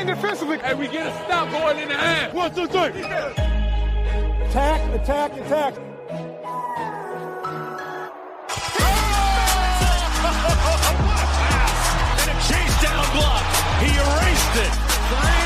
Lock in defensively. And we get a stop going in the half. One, two, three. Attack, attack, attack. And a chase down block. He erased it.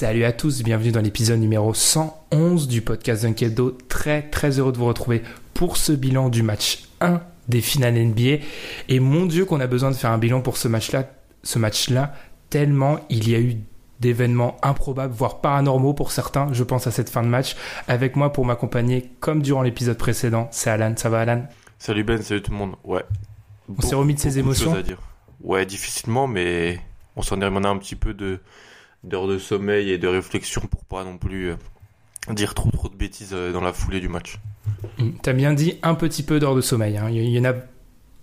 Salut à tous, bienvenue dans l'épisode numéro 111 du podcast Dunkebdo. Très très heureux de vous retrouver pour ce bilan du match 1 des finales NBA. Et mon dieu qu'on a besoin de faire un bilan pour ce match-là, ce match-là, tellement il y a eu d'événements improbables, voire paranormaux pour certains, je pense à cette fin de match. Avec moi pour m'accompagner, comme durant l'épisode précédent, c'est Alan. Ça va Alan? Salut Ben, salut tout le monde. Ouais. On s'est remis de ses émotions choses à dire. Ouais, difficilement, mais on s'en est remis un petit peu de d'heures de sommeil et de réflexion pour pas non plus euh, dire trop trop de bêtises euh, dans la foulée du match. Mm, T'as bien dit un petit peu d'heures de sommeil. hein. Il y en a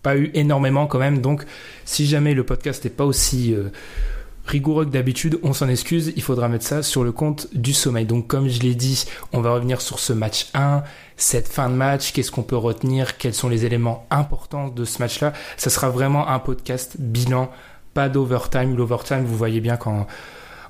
pas eu énormément quand même. Donc, si jamais le podcast n'est pas aussi euh, rigoureux que d'habitude, on s'en excuse. Il faudra mettre ça sur le compte du sommeil. Donc, comme je l'ai dit, on va revenir sur ce match 1, cette fin de match. Qu'est-ce qu'on peut retenir? Quels sont les éléments importants de ce match-là? Ça sera vraiment un podcast bilan, pas d'overtime. L'overtime, vous voyez bien quand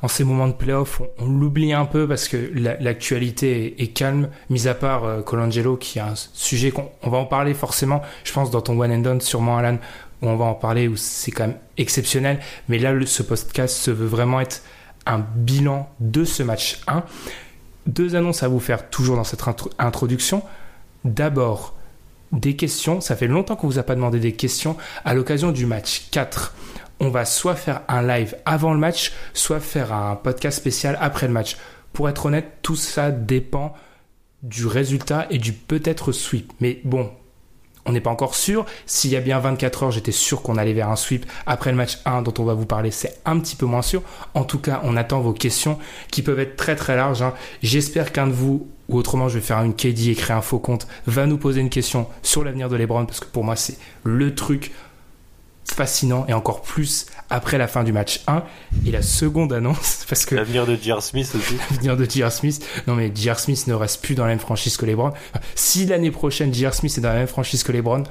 en ces moments de playoff, on, l'oublie un peu parce que la- l'actualité est, est calme, mis à part euh, Colangelo qui a un sujet qu'on on va en parler forcément, je pense dans ton one and done sûrement Alan, où on va en parler où c'est quand même exceptionnel, mais là ce podcast se veut vraiment être un bilan de ce match 1. Deux annonces à vous faire toujours dans cette intro- introduction. D'abord, des questions, ça fait longtemps qu'on vous a pas demandé des questions à l'occasion du match 4 on va soit faire un live avant le match, soit faire un podcast spécial après le match. Pour être honnête, tout ça dépend du résultat et du peut-être sweep. Mais bon, on n'est pas encore sûr. S'il y a bien 24 heures, j'étais sûr qu'on allait vers un sweep. Après le match 1 dont on va vous parler, c'est un petit peu moins sûr. En tout cas, on attend vos questions qui peuvent être très très larges. hein. J'espère qu'un de vous, ou autrement je vais faire une KD et créer un faux compte, va nous poser une question sur l'avenir de LeBron parce que pour moi c'est le truc fascinant et encore plus après la fin du match 1 et la seconde annonce parce que L'avenir de J.R. Smith aussi. l'avenir de J.R. Smith non mais J.R. Smith ne reste plus dans la même franchise que LeBron si l'année prochaine J.R. Smith est dans la même franchise que LeBron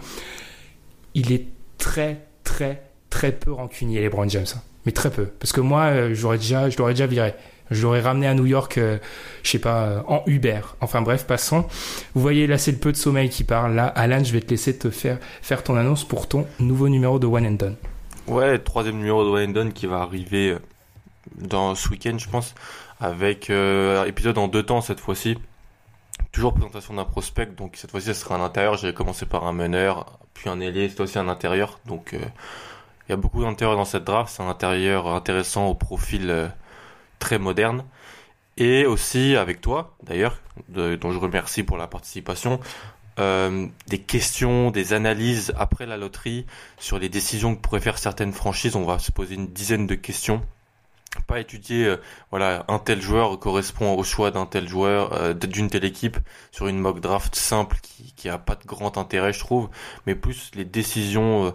il est très très très peu rancunier LeBron James hein. mais très peu parce que moi euh, j'aurais déjà je l'aurais déjà viré je l'aurais ramené à New York, euh, je sais pas, euh, en Uber. Enfin bref, passons. Vous voyez, là, c'est le peu de sommeil qui parle. Là, Alan, je vais te laisser te faire, faire ton annonce pour ton nouveau numéro de One and Done. Ouais, troisième numéro de Wendon qui va arriver euh, dans ce week-end, je pense, avec euh, épisode en deux temps cette fois-ci. Toujours présentation d'un prospect, donc cette fois-ci, ce sera un intérieur. J'avais commencé par un meneur, puis un ailier, c'est aussi un intérieur. Donc, euh, il y a beaucoup d'intérieurs dans cette draft. C'est un intérieur intéressant au profil très moderne. Et aussi avec toi, d'ailleurs, dont je remercie pour la participation, euh, des questions, des analyses après la loterie sur les décisions que pourraient faire certaines franchises. On va se poser une dizaine de questions. Pas étudier, euh, voilà, un tel joueur correspond au choix d'un tel joueur, euh, d'une telle équipe sur une mock draft simple qui, qui a pas de grand intérêt, je trouve, mais plus les décisions euh,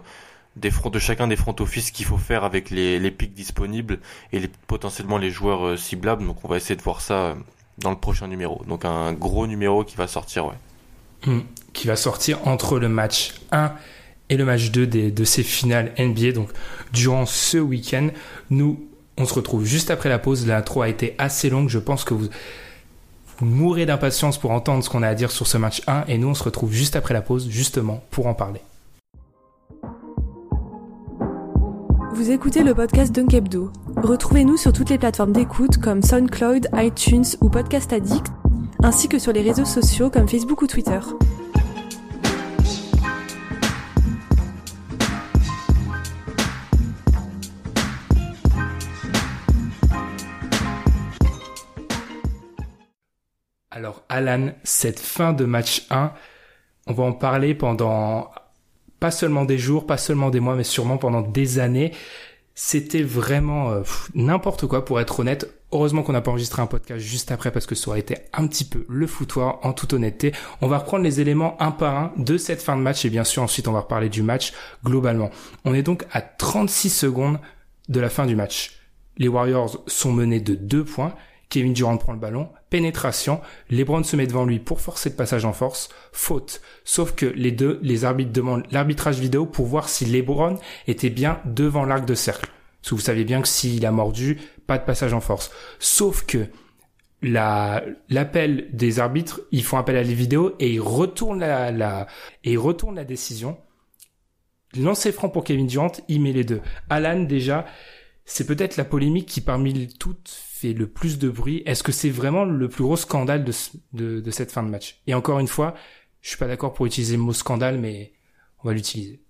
des fronts, de chacun des front office qu'il faut faire avec les, les pics disponibles et potentiellement les joueurs euh, ciblables. Donc on va essayer de voir ça euh, dans le prochain numéro. Donc un gros numéro qui va sortir, ouais. Hmm. qui va sortir entre le match 1 et le match 2 des- de ces finales NBA. Donc, durant ce week-end, nous, on se retrouve juste après la pause. L'intro a été assez longue. Je pense que vous, vous mourrez d'impatience pour entendre ce qu'on a à dire sur ce match 1. Et nous, on se retrouve juste après la pause, justement, pour en parler. Vous écoutez le podcast Dunk Hebdo. Retrouvez-nous sur toutes les plateformes d'écoute comme SoundCloud, iTunes ou Podcast Addict ainsi que sur les réseaux sociaux comme Facebook ou Twitter. Alors Alan, cette fin de match 1, on va en parler pendant pas seulement des jours, pas seulement des mois, mais sûrement pendant des années. C'était vraiment euh, n'importe quoi pour être honnête. Heureusement qu'on n'a pas enregistré un podcast juste après parce que ça aurait été un petit peu le foutoir en toute honnêteté. On va reprendre les éléments un par un de cette fin de match et bien sûr ensuite on va reparler du match globalement. On est donc à 36 secondes de la fin du match. Les Warriors sont menés de 2 points. Kevin Durant prend le ballon, pénétration, LeBron se met devant lui pour forcer le passage en force, faute. Sauf que les deux, les arbitres demandent l'arbitrage vidéo pour voir si LeBron était bien devant l'arc de cercle. Parce que vous savez bien que s'il a mordu, pas de passage en force. Sauf que la, l'appel des arbitres, ils font appel à les vidéos et ils retournent la, la, et ils retournent la décision. Lancer franc pour Kevin Durant, il met les deux. Alan, déjà, c'est peut-être la polémique qui parmi toutes fait le plus de bruit. Est-ce que c'est vraiment le plus gros scandale de, cette fin de match? Et encore une fois, je suis pas d'accord pour utiliser le mot scandale, mais on va l'utiliser.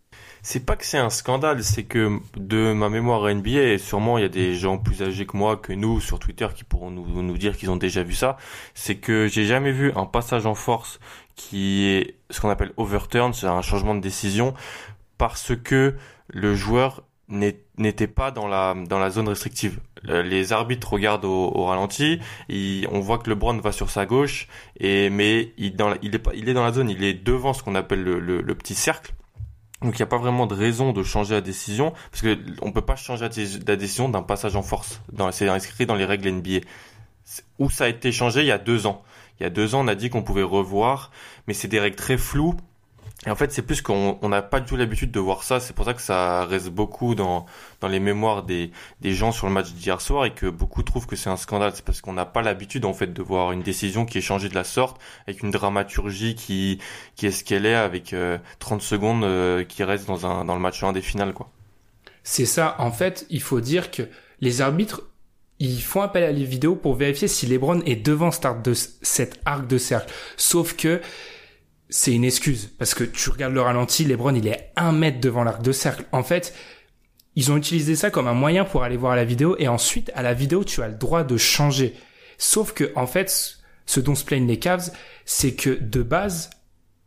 C'est pas que c'est un scandale, c'est que de ma mémoire NBA, et sûrement il y a des gens plus âgés que moi, que nous, sur Twitter, qui pourront nous, nous dire qu'ils ont déjà vu ça, c'est que j'ai jamais vu un passage en force qui est ce qu'on appelle overturn, c'est un changement de décision, parce que le joueur n'était pas dans la dans la zone restrictive. Les arbitres regardent au, ralenti, on voit que LeBron va sur sa gauche et mais il est dans la zone, il est devant ce qu'on appelle le, petit cercle. Donc il n'y a pas vraiment de raison de changer la décision parce que on peut pas changer la décision d'un passage en force. C'est inscrit dans les règles NBA. Où ça a été changé? Il y a deux ans. Il y a deux ans, on a dit qu'on pouvait revoir, mais c'est des règles très floues et en fait, c'est plus qu'on n'a pas du tout l'habitude de voir ça. C'est pour ça que ça reste beaucoup dans, dans les mémoires des, des gens sur le match d'hier soir et que beaucoup trouvent que c'est un scandale. C'est parce qu'on n'a pas l'habitude, en fait, de voir une décision qui est changée de la sorte avec une dramaturgie qui, qui est ce qu'elle est avec 30 euh, secondes euh, qui restent dans, un, dans le match 1 des finales, quoi. C'est ça. En fait, il faut dire que les arbitres, ils font appel à les vidéos pour vérifier si LeBron est devant start de cet arc de cercle. Sauf que c'est une excuse parce que tu regardes le ralenti, LeBron il est un mètre devant l'arc de cercle. En fait, ils ont utilisé ça comme un moyen pour aller voir la vidéo et ensuite à la vidéo tu as le droit de changer. Sauf que en fait, ce dont se plaignent les Cavs, c'est que de base,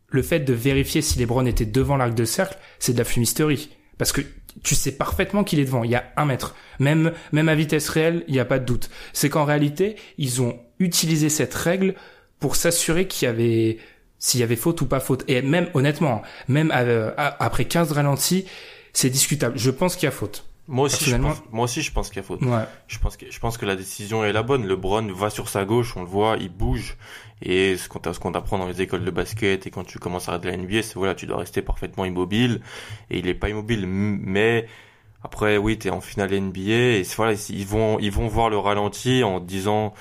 le fait de vérifier si LeBron était devant l'arc de cercle, c'est de la fumisterie parce que tu sais parfaitement qu'il est devant. Il y a un mètre, même même à vitesse réelle, il n'y a pas de doute. C'est qu'en réalité, ils ont utilisé cette règle pour s'assurer qu'il y avait s'il y avait faute ou pas faute. Et même, honnêtement, même euh, après 15 ralentis, c'est discutable. Je pense qu'il y a faute. Moi aussi, je pense, moi aussi, je pense qu'il y a faute. Ouais. Je pense que, je pense que la décision est la bonne. LeBron va sur sa gauche, on le voit, il bouge. Et ce qu'on ce qu'on apprend dans les écoles de basket et quand tu commences à regarder la NBA, c'est voilà, tu dois rester parfaitement immobile. Et il est pas immobile. Mais, après, oui, t'es en finale NBA et voilà, ils vont, ils vont voir le ralenti en disant,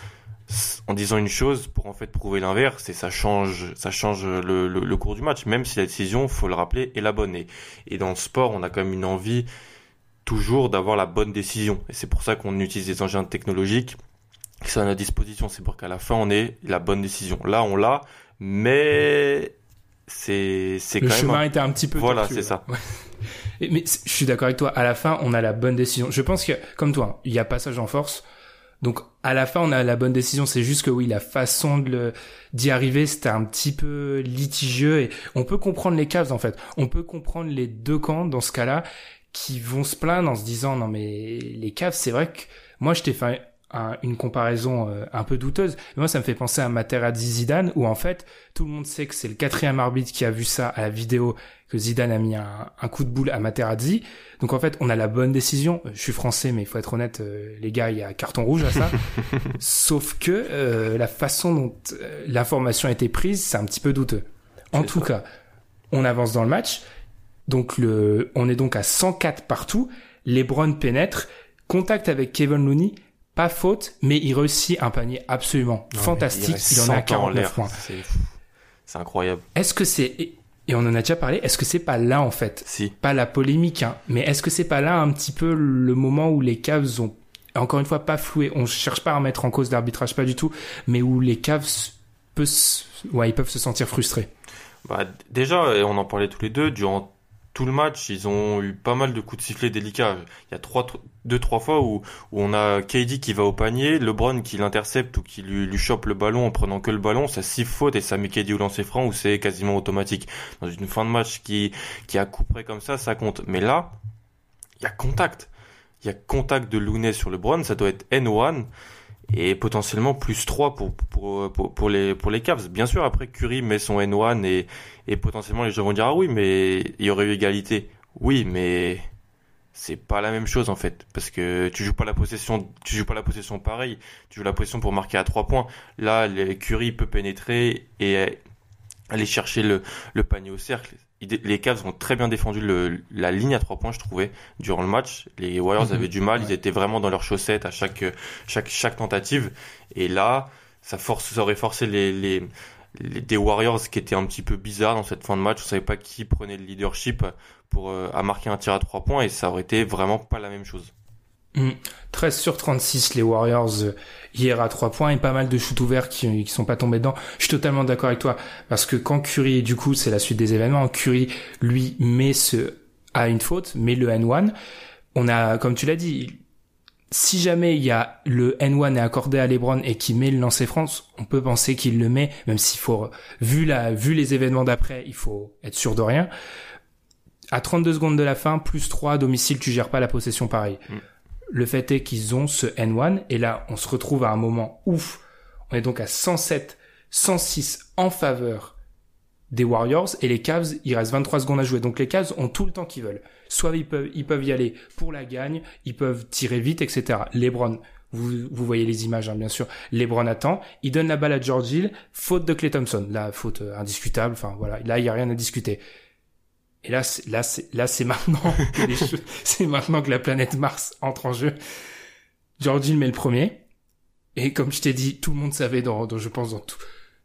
en disant une chose pour en fait prouver l'inverse et ça change ça change le, le, le, cours du match même si la décision faut le rappeler est la bonne. Et, et dans le sport on a quand même une envie toujours d'avoir la bonne décision. Et c'est pour ça qu'on utilise des engins technologiques qui sont à notre disposition. C'est pour qu'à la fin on ait la bonne décision. Là on l'a mais c'est c'est quand le chemin était un petit peu voilà c'est ça. Mais je suis d'accord avec toi à la fin on a la bonne décision. Je pense que comme toi il y a passage en force. Donc à la fin, on a la bonne décision. C'est juste que oui, la façon de d'y arriver, c'était un petit peu litigieux et on peut comprendre les caves en fait. On peut comprendre les deux camps dans ce cas-là qui vont se plaindre en se disant non mais les caves, c'est vrai que moi je t'ai fait une comparaison euh, un peu douteuse. moi, ça me fait penser à Materazzi Zidane, où en fait, tout le monde sait que c'est le quatrième arbitre qui a vu ça à la vidéo, que Zidane a mis un, un coup de boule à Materazzi. Donc en fait, on a la bonne décision. Je suis français, mais il faut être honnête, euh, les gars, il y a carton rouge à ça. Sauf que euh, la façon dont l'information a été prise, c'est un petit peu douteux. En tout cas, on avance dans le match. Donc le, on est donc à 104 partout. Lebron pénètre, contact avec Kevin Looney, pas faute, mais il réussit un panier absolument fantastique. Il, en a 49 points. C'est incroyable. Est-ce que c'est et on en a déjà parlé, est-ce que c'est pas là en fait? Si. Pas la polémique, hein, mais est-ce que c'est pas là un petit peu le moment où les Cavs ont encore une fois pas floué, on cherche pas à remettre en cause l'arbitrage pas du tout, mais où les Cavs peut ouais, ils peuvent se sentir frustrés. Bah, déjà, et on en parlait tous les deux, durant tout le match, ils ont eu pas mal de coups de sifflet délicats. Il y a trois, deux, trois fois où, où on a KD qui va au panier, LeBron qui l'intercepte ou qui lui, lui chope le ballon en prenant que le ballon, ça siffle faute et ça met KD au lancer franc où c'est quasiment automatique. Dans une fin de match qui, qui a coupé comme ça, ça compte. Mais là, il y a contact. Il y a contact de Looney sur LeBron, ça doit être N1 et potentiellement plus 3 pour, pour, pour, les, pour les Cavs. Bien sûr, après Curry met son N1 et, et potentiellement les gens vont dire ah oui, mais il y aurait eu égalité. Oui, mais c'est pas la même chose en fait parce que tu joues pas la possession tu joues pas la possession pareil tu joues la possession pour marquer à 3 points là les Curry peut pénétrer et aller chercher le, le panier au cercle les Cavs ont très bien défendu le, la ligne à trois points, je trouvais, durant le match. Les Warriors mhm. avaient du mal, ils étaient vraiment dans leurs chaussettes à chaque, chaque, chaque tentative. Et là, ça, force, ça aurait forcé les, les, les, des Warriors qui étaient un petit peu bizarres dans cette fin de match. On savait pas qui prenait le leadership pour euh, à marquer un tir à trois points et ça aurait été vraiment pas la même chose. 13 mm. sur 36 les Warriors euh, hier à 3 points et pas mal de shoots ouverts qui, qui sont pas tombés dedans. Je suis totalement d'accord avec toi parce que quand Curry du coup c'est la suite des événements, Curry lui met ce à une faute, met le N1. On a comme tu l'as dit, si jamais il y a le N1 est accordé à LeBron et qui met le lancer France, on peut penser qu'il le met même s'il faut vu la vu les événements d'après, il faut être sûr de rien. À 32 secondes de la fin, plus 3 à domicile, tu gères pas la possession pareil. Mm. Le fait est qu'ils ont ce N1 et là on se retrouve à un moment ouf. On est donc à 107, 106 en faveur des Warriors et les Cavs, il reste 23 secondes à jouer. Donc les Cavs ont tout le temps qu'ils veulent. Soit ils peuvent, ils peuvent y aller pour la gagne, ils peuvent tirer vite, etc. LeBron, vous, vous voyez les images, hein, bien sûr. LeBron attend, il donne la balle à George Hill, faute de Clay Thompson. La faute euh, indiscutable. Enfin voilà, là il y a rien à discuter. Et là, là, c'est, là, c'est maintenant que les c'est maintenant que la planète Mars entre en jeu. George met le premier. Et comme je t'ai dit, tout le monde savait dans, je pense, dans tout,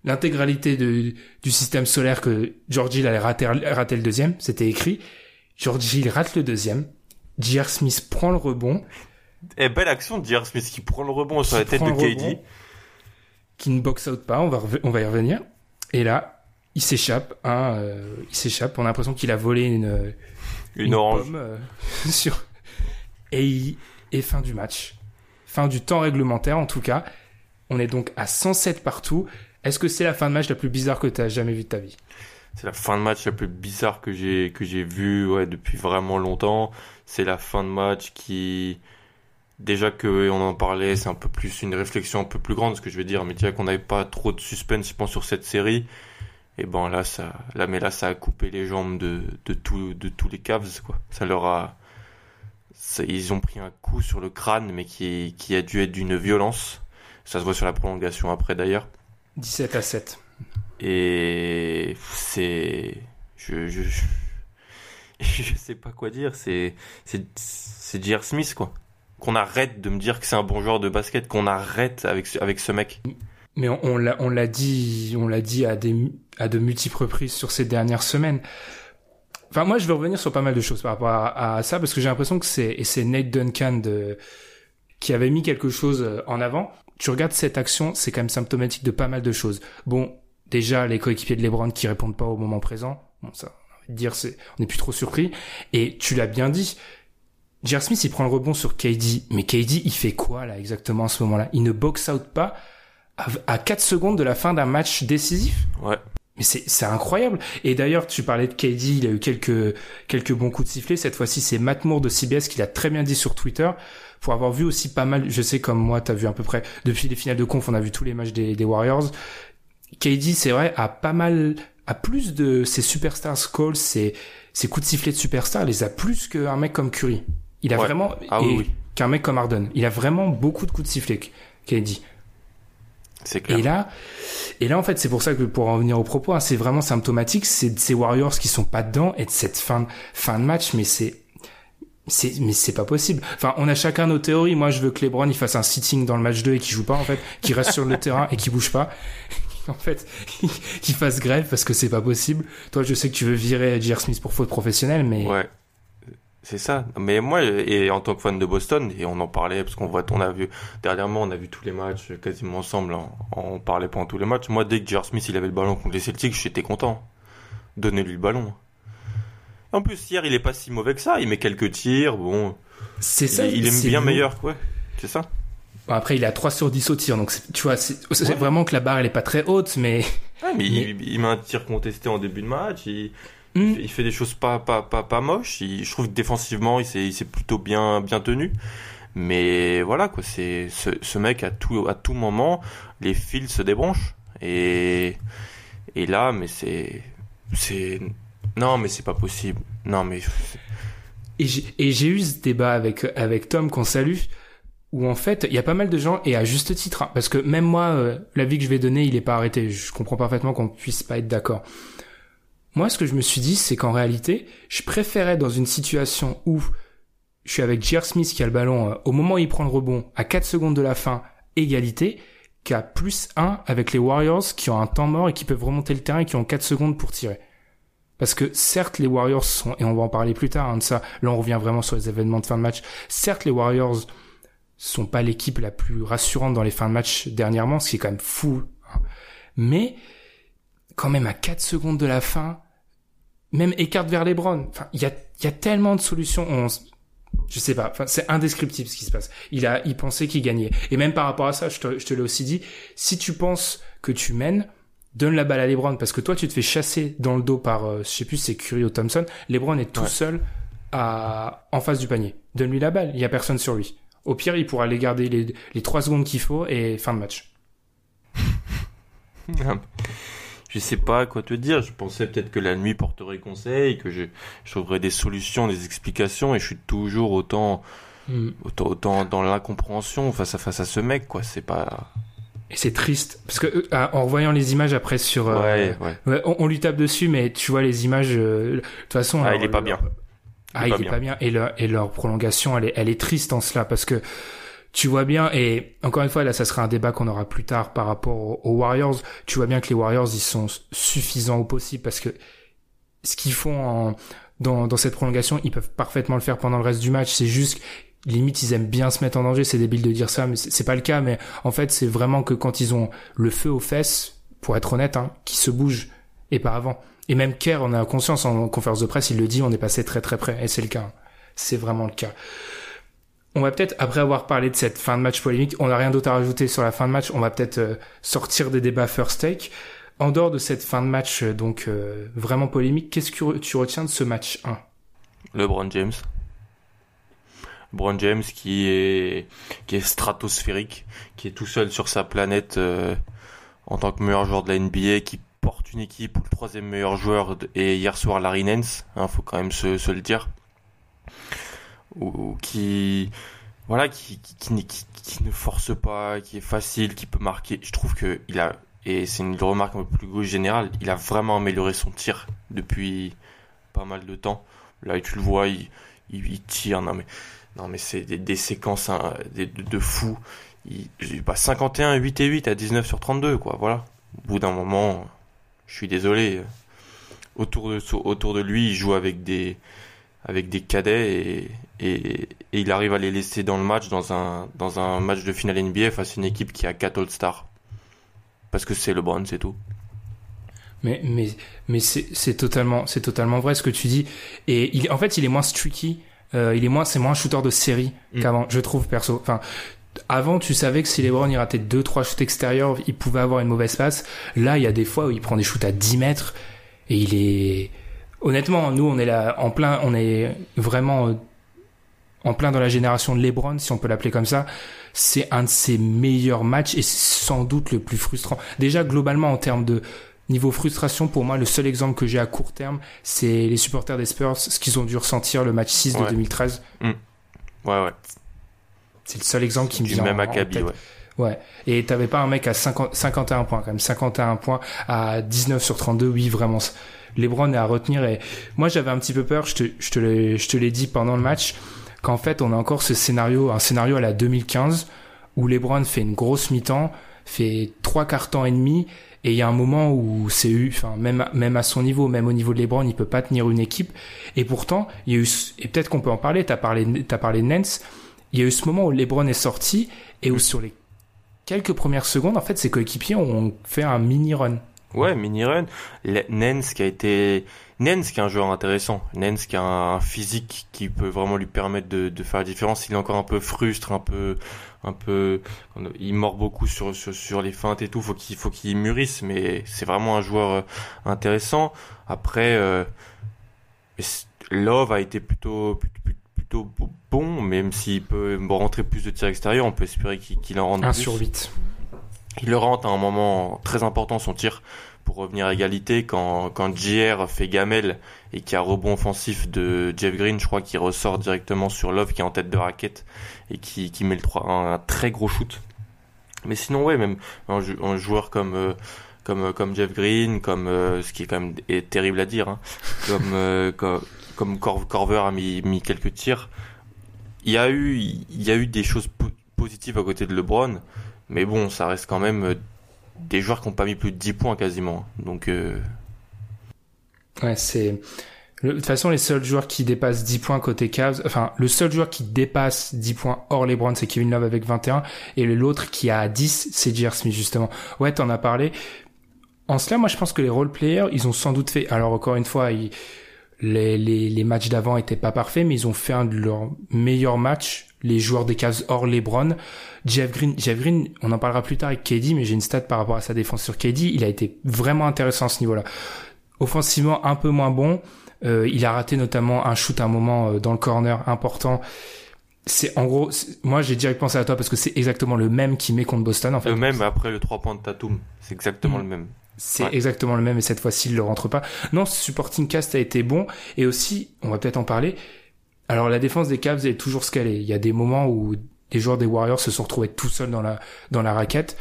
l'intégralité de, du système solaire que George allait rater, rater le deuxième. C'était écrit. George Hill rate le deuxième. J.R. Smith prend le rebond. Et eh, belle action de J.R. Smith qui prend le rebond sur la tête de KD. Qui ne box out pas, on va, on va y revenir. Et là, il s'échappe, hein, il s'échappe. On a l'impression qu'il a volé une une, orange pomme, euh, sur et, et fin du match, fin du temps réglementaire en tout cas. On est donc à 107 partout. Est-ce que c'est la fin de match la plus bizarre que tu as jamais vue de ta vie? C'est la fin de match la plus bizarre que j'ai que j'ai vue ouais, depuis vraiment longtemps. C'est la fin de match qui déjà que on en parlait, c'est un peu plus une réflexion un peu plus grande ce que je veux dire, mais tiens qu'on n'avait pas trop de suspense je pense sur cette série. Et bon là ça là mais là ça a coupé les jambes de de tout, de tous les Cavs quoi. Ça leur a ils ont pris un coup sur le crâne mais qui qui a dû être d'une violence. Ça se voit sur la prolongation après d'ailleurs. 17 à 7. Et c'est je, je je sais pas quoi dire, c'est c'est c'est J.R. Smith quoi. Qu'on arrête de me dire que c'est un bon joueur de basket, qu'on arrête avec avec ce mec. Mais on, on l'a on l'a dit on l'a dit à des à de multiples reprises sur ces dernières semaines. Enfin, moi, je veux revenir sur pas mal de choses par rapport à, ça, parce que j'ai l'impression que c'est, et c'est Nate Duncan de, qui avait mis quelque chose euh, en avant. Tu regardes cette action, c'est quand même symptomatique de pas mal de choses. Bon, déjà, les coéquipiers de LeBron qui répondent pas au moment présent. Bon, ça, on dire, c'est, on n'est plus trop surpris. Et tu l'as bien dit. J.R. Smith, il prend le rebond sur KD. Mais KD, il fait quoi, là, exactement, à ce moment-là? Il ne box out pas à 4 secondes de la fin d'un match décisif? Ouais. Mais c'est incroyable. Et d'ailleurs, tu parlais de KD, il a eu quelques quelques bons coups de sifflet. Cette fois-ci, c'est Matt Moore de CBS qui l'a très bien dit sur Twitter. Pour avoir vu aussi pas mal, je sais comme moi, t'as vu à peu près depuis les finales de conf, on a vu tous les matchs des, des Warriors. KD, c'est vrai, a pas mal, a plus de ses superstars calls, ses ses coups de sifflet de superstar, les a plus qu'un mec comme Curry. Il a vraiment ah, oui, qu'un mec comme Harden. Il a vraiment beaucoup de coups de sifflet, KD. Et là, et là en fait, c'est pour ça que pour en venir au propos, hein, c'est vraiment symptomatique. C'est ces Warriors qui sont pas dedans et de cette fin fin de match, mais c'est c'est mais c'est pas possible. Enfin, on a chacun nos théories. Moi, je veux que LeBron il fasse un sitting dans le match 2 et qu'il joue pas en fait, qu'il reste sur le terrain et qu'il bouge pas. en fait, qu'il fasse grève parce que c'est pas possible. Toi, je sais que tu veux virer J.R. Smith pour faute professionnelle, mais ouais. C'est ça. Mais moi, et en tant que fan de Boston, et on en parlait parce qu'on voit, on a vu dernièrement, on a vu tous les matchs quasiment ensemble. hein. On parlait pendant tous les matchs. Moi, dès que J.R. Smith il avait le ballon contre les Celtics, j'étais content. Donnez-lui le ballon. En plus, hier, il est pas si mauvais que ça. Il met quelques tirs. Bon, C'est ça. il est bien meilleur, quoi. C'est ça. Bon, après, il a 3 sur 10 au tir, donc c'est- tu vois, c'est c'est Ouais. vraiment que la barre, elle est pas très haute, mais. Ouais, mais, Mais- Il, il met un tir contesté en début de match. Il, Hmm. il fait- il fait des choses pas pas pas pas moches. Il- je trouve que défensivement, il s'est il s'est plutôt bien bien tenu. Mais voilà quoi, c'est ce, ce mec à tout à tout moment, les fils se débranchent et et là, mais c'est c'est non mais c'est pas possible. Non mais Et j'ai et j'ai eu ce débat avec, avec Tom qu'on salue, où en fait, il y a pas mal de gens, et à juste titre, hein, parce que même moi, euh, l'avis que je vais donner, il est pas arrêté. Je comprends parfaitement qu'on puisse pas être d'accord. Moi, ce que je me suis dit, c'est qu'en réalité, je préférais dans une situation où je suis avec J.R. Smith qui a le ballon euh, au moment où il prend le rebond, à 4 secondes de la fin, égalité, qu'à plus 1 avec les Warriors qui ont un temps mort et qui peuvent remonter le terrain et qui ont 4 secondes pour tirer. Parce que certes, les Warriors sont, et on va en parler plus tard hein, de ça, là on revient vraiment sur les événements de fin de match, certes les Warriors sont pas l'équipe la plus rassurante dans les fins de match dernièrement, ce qui est quand même fou, hein. mais quand même à 4 secondes de la fin, même écarte vers les Browns, enfin il y a, il y a tellement de solutions, on, je sais pas, enfin c'est indescriptible ce qui se passe. Il a, il pensait qu'il gagnait. Et même par rapport à ça, je te, je te l'ai aussi dit, si tu penses que tu mènes, donne la balle à LeBron. Parce que toi tu te fais chasser dans le dos par euh, je sais plus c'est Curry ou Thompson. LeBron est tout Ouais. seul à en face du panier. Donne-lui la balle. Il y a personne sur lui. Au pire il pourra les garder les les trois secondes qu'il faut et fin de match je sais pas quoi te dire. Je pensais peut-être que la nuit porterait conseil, que je, je trouverais des solutions, des explications, et je suis toujours autant, Mm. autant, autant dans l'incompréhension face à face à ce mec, quoi. C'est pas. et c'est triste parce que euh, en revoyant les images après sur euh, Ouais, on, on lui tape dessus mais tu vois les images euh, de toute façon Ah, alors, il est pas bien. Ah, il est pas bien. Et leur, et leur prolongation, elle est, elle est triste en cela parce que tu vois bien, et encore une fois, là, ça sera un débat qu'on aura plus tard par rapport aux, Warriors. Tu vois bien que les Warriors, ils sont suffisants au possible parce que ce qu'ils font en, dans, dans cette prolongation, ils peuvent parfaitement le faire pendant le reste du match. C'est juste, limite, ils aiment bien se mettre en danger. C'est débile de dire ça, mais c'est pas le cas. Mais en fait, c'est vraiment que quand ils ont le feu aux fesses, pour être honnête, hein, qui se bougent et pas avant. Et même Kerr, on a conscience en conférence de presse, il le dit, on est passé très très près. Et c'est le cas. C'est vraiment le cas. On va peut-être, après avoir parlé de cette fin de match polémique, on n'a rien d'autre à rajouter sur la fin de match, on va peut-être euh, sortir des débats first take. En dehors de cette fin de match, euh, donc euh, vraiment polémique, qu'est-ce que tu retiens de ce match 1 LeBron James. LeBron James qui est stratosphérique, qui est tout seul sur sa planète en tant que meilleur joueur de la NBA, qui porte une équipe où le troisième meilleur joueur est hier soir Larry Nance, hein, faut quand même se le dire, ou, qui voilà qui qui, qui, ne force pas, qui est facile, qui peut marquer. Je trouve que il a et c'est une remarque un peu plus générale, il a vraiment amélioré son tir depuis pas mal de temps. Là, tu le vois, il, tire. Non, mais, non, mais c'est des, des séquences hein, de, de fou. Il, pas 51, 8 et 8 à 19 sur 32, quoi. Voilà. Au bout d'un moment, je suis désolé. Autour de, autour de lui, il joue avec des, avec des cadets et, et, et il arrive à les laisser dans le match, dans un, dans un match de finale NBA face à une équipe qui a 4 All-Stars. Parce que c'est LeBron, c'est tout. Mais mais mais c'est c'est totalement c'est totalement vrai ce que tu dis et il en fait il est moins streaky euh, il est moins c'est moins un shooter de série Mm. qu'avant je trouve perso enfin avant tu savais que si LeBron il ratait deux trois shoots extérieurs il pouvait avoir une mauvaise passe là il y a des fois où il prend des shoots à 10 mètres et il est honnêtement nous on est là en plein on est vraiment euh, en plein dans la génération de LeBron si on peut l'appeler comme ça c'est un de ses meilleurs matchs et c'est sans doute le plus frustrant déjà globalement en termes de Niveau frustration, pour moi, le seul exemple que j'ai à court terme, c'est les supporters des Spurs, ce qu'ils ont dû ressentir le match 6 de Ouais. 2013. Ouais, ouais. C'est le seul exemple qui me vient même en- en acabit, tête. ouais. Ouais. Et t'avais pas un mec à 50, 51 points, quand même. 51 points à 19 sur 32. Oui, vraiment. LeBron est à retenir. Et moi, j'avais un petit peu peur. Je te, je te l'ai, dit pendant le match. Qu'en fait, on a encore ce scénario, un scénario à la 2015 où LeBron fait une grosse mi-temps, fait trois quarts temps et demi Et il y a un moment où c'est eu, enfin même même à son niveau, même au niveau de LeBron, il peut pas tenir une équipe. Et pourtant, il y a eu et peut-être qu'on peut en parler. T'as parlé t'as parlé de Nance. Il y a eu ce moment où LeBron est sorti et où sur les quelques premières secondes, en fait, ses coéquipiers ont fait un mini run. Ouais, mini run. Nance qui a été Nens qui est un joueur intéressant, Nens qui a un physique qui peut vraiment lui permettre de, de faire la différence. Il est encore un peu frustre, un peu, un peu, il mord beaucoup sur sur, sur les feintes et tout. Faut qu'il faut qu'il mûrisse, mais c'est vraiment un joueur euh, intéressant. Après, euh, Love a été plutôt, plutôt bon, même s'il peut rentrer plus de tirs extérieurs, on peut espérer qu'il en rentre 1 sur 8. Il le rentre à un moment très important son tir pour revenir à égalité quand quand JR fait gamelle et qu'il y a rebond offensif de Jeff Green, je crois qu'il ressort directement sur Love qui est en tête de raquette et qui qui met le 3 un, très gros shoot. Mais sinon ouais, même un, joueur comme euh, comme euh, comme Jeff Green, comme euh, ce qui est quand même est terrible à dire, hein, comme, comme comme Corver a mis mis quelques tirs. Il y a eu il y a eu des choses positives à côté de LeBron, mais bon, ça reste quand même des joueurs qui n'ont pas mis plus de 10 points quasiment. Donc. Euh... Ouais, c'est. De toute façon, les seuls joueurs qui dépassent 10 points côté Cavs, enfin, le seul joueur qui dépasse 10 points hors les Browns, c'est Kevin Love avec 21, et l'autre qui a 10, c'est J.R. Smith, justement. Ouais, t'en as parlé. En cela, moi, je pense que les role players, ils ont sans doute fait, alors encore une fois, les, les, les matchs d'avant étaient pas parfaits, mais ils ont fait un de leurs meilleurs matchs les joueurs des Cavs hors LeBron. Jeff Green, Jeff Green, on en parlera plus tard avec KD, mais j'ai une stat par rapport à sa défense sur KD. Il a été vraiment intéressant à ce niveau-là. Offensivement, un peu moins bon. Euh, il a raté notamment un shoot à un moment euh, dans le corner important. C'est en gros, moi j'ai direct pensé à toi parce que c'est exactement le même qui met contre Boston. En fait. Le même après le 3 points de Tatum, c'est exactement le même. C'est exactement le même et cette fois-ci il le rentre pas. Non, ce supporting cast a été bon et aussi, on va peut-être en parler, alors la défense des Cavs est toujours scalée. Il y a des moments où les joueurs des Warriors se sont retrouvés tout seuls dans la dans la raquette,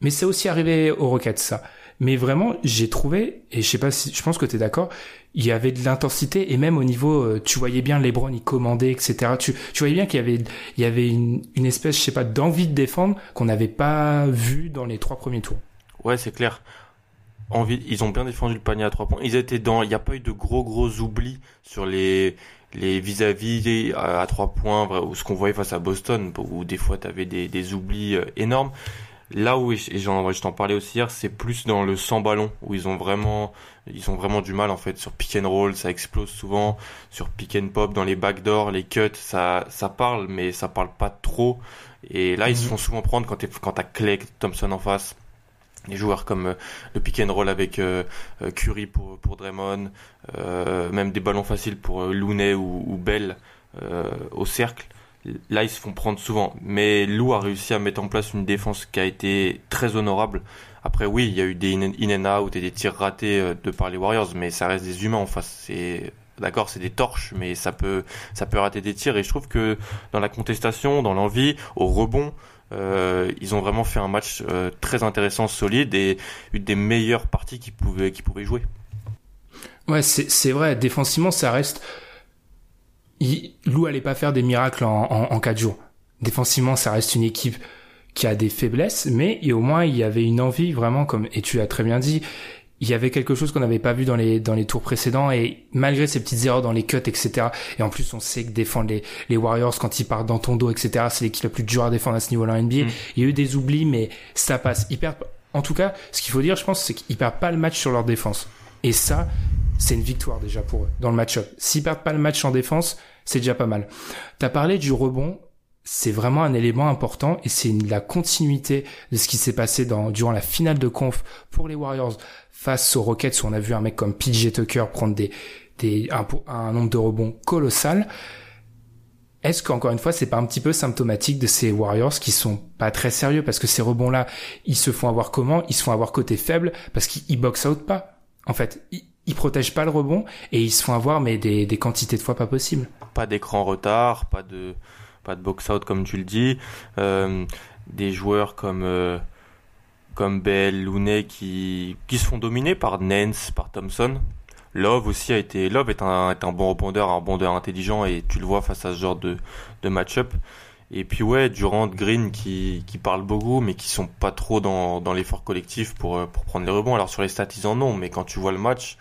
mais c'est aussi arrivé aux Rockets ça. Mais vraiment, j'ai trouvé et je sais pas si je pense que tu es d'accord, il y avait de l'intensité et même au niveau euh, tu voyais bien LeBron il commandait etc. Tu tu voyais bien qu'il y avait il y avait une, une espèce je sais pas d'envie de défendre qu'on n'avait pas vu dans les trois premiers tours. Ouais, c'est clair envie, ils ont bien défendu le panier à trois points. Ils étaient dans, il n'y a pas eu de gros gros oublis sur les les vis-à-vis à, trois points, ou ce qu'on voyait face à Boston, où des fois tu avais des, des oublis euh, énormes. Là où, et j'en, je t'en parlais aussi hier, c'est plus dans le sans ballon, où ils ont vraiment, ils ont vraiment du mal en fait sur pick and roll, ça explose souvent, sur pick and pop, dans les backdoors, les cuts, ça, ça parle, mais ça parle pas trop. Et là, ils se mhm. font souvent prendre quand t'as Clay Thompson en face des joueurs comme euh, le pick and roll avec euh, euh, Curry pour pour Draymond, même des ballons faciles pour Looney ou, Bell au cercle. Là, ils se font prendre souvent. Mais Lou a réussi à mettre en place une défense qui a été très honorable. Après, oui, il y a eu des in and out et des tirs ratés de par les Warriors, mais ça reste des humains en face. C'est d'accord, c'est des torches, mais ça peut ça peut rater des tirs. Et je trouve que dans la contestation, dans l'envie, au rebond, euh, ils ont vraiment fait un match euh, très intéressant, solide et une des meilleures parties qu'ils pouvaient, jouer. Ouais, c'est vrai. Défensivement, ça reste. Lou allait pas faire des miracles en, en, 4 jours. Défensivement, ça reste une équipe qui a des faiblesses, mais au moins il y avait une envie vraiment, comme et tu l'as très bien dit, il y avait quelque chose qu'on n'avait pas vu dans les dans les tours précédents et malgré ces petites erreurs dans les cuts etc et en plus on sait que défendre les, les Warriors quand ils partent dans ton dos etc c'est l'équipe la plus dure à défendre à ce niveau-là en NBA mm. il y a eu des oublis mais ça passe. Ils perdent en tout cas ce qu'il faut dire je pense c'est qu'ils perdent pas le match sur leur défense. Et ça c'est une victoire déjà pour eux dans le match-up. S'ils perdent pas le match en défense c'est déjà pas mal. T'as parlé du rebond. C'est vraiment un élément important et c'est la continuité de ce qui s'est passé dans, durant la finale de conf pour les Warriors face aux Rockets où on a vu un mec comme PJ Tucker prendre des, des, un, un nombre de rebonds colossal. Est-ce qu'encore une fois, c'est pas un petit peu symptomatique de ces Warriors qui sont pas très sérieux? Parce que ces rebonds-là, ils se font avoir comment? Ils se font avoir côté faible parce qu'ils box out pas. En fait, ils, ils protègent pas le rebond et ils se font avoir mais des, des quantités de fois pas possibles. Pas d'écran retard, pas de pas de box out comme tu le dis, euh, des joueurs comme euh, comme Bell, Looney qui qui se font dominer par Nance, par Thompson. Love aussi a été Love est un est un bon rebondeur, un rebondeur intelligent et tu le vois face à ce genre de de match-up. Et puis ouais, Durant, Green qui, qui parlent beaucoup, mais qui sont pas trop dans, dans l'effort collectif pour, euh, pour prendre les rebonds. Alors sur les stats, ils en ont, mais quand tu vois le match,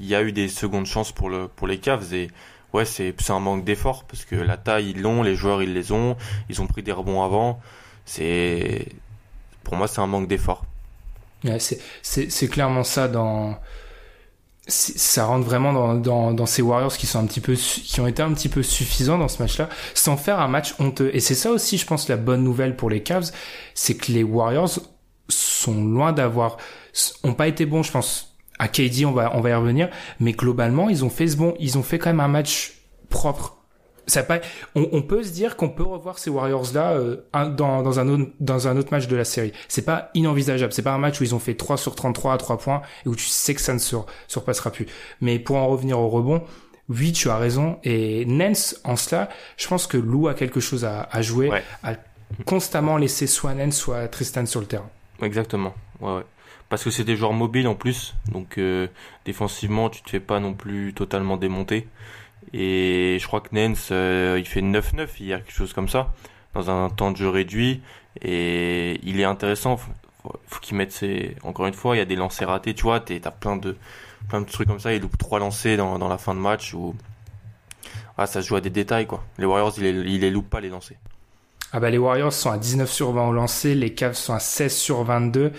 il y a eu des secondes chances pour, le, pour les Cavs. Et ouais, c'est un manque d'effort, parce que la taille, ils l'ont, les joueurs, ils les ont, ils ont pris des rebonds avant. C'est Pour moi, c'est un manque d'effort. C'est clairement ça dans ça rentre vraiment dans, ces Warriors qui sont un petit peu qui ont été un petit peu suffisants dans ce match-là. Sans faire un match honteux. Et c'est ça aussi je pense la bonne nouvelle pour les Cavs c'est que les Warriors sont loin d'avoir ont pas été bons je pense. À KD on va on va y revenir. Mais globalement ils ont fait ce bon ils ont fait quand même un match propre ça pas, on, on, peut se dire qu'on peut revoir ces Warriors là euh, dans, dans, un autre, dans un autre match de la série. C'est pas inenvisageable. C'est pas un match où ils ont fait 3 sur 33 à 3 points et où tu sais que ça ne sur, surpassera plus. Mais pour en revenir au rebond, oui, tu as raison. Et Nance, en cela, je pense que Lou a quelque chose à, à jouer, à constamment laisser soit Nance, soit Tristan sur le terrain. Exactement. Ouais, ouais. Parce que c'est des joueurs mobiles en plus, donc euh, défensivement, tu te fais pas non plus totalement démonter. Et je crois que Nens, euh, il fait 9-9 il y a quelque chose comme ça, dans un temps de jeu réduit. Et il est intéressant. Faut, faut qu'il mette ses. Encore une fois, il y a des lancers ratés. Tu vois, t'as plein de, plein de trucs comme ça. Il loupe trois lancers dans, dans la fin de match. Ou ah, ça se joue à des détails, quoi. Les Warriors, il les, les loupe pas les lancers. Ah bah les Warriors sont à 19 sur 20 au lancer, les Cavs sont à 16 sur 22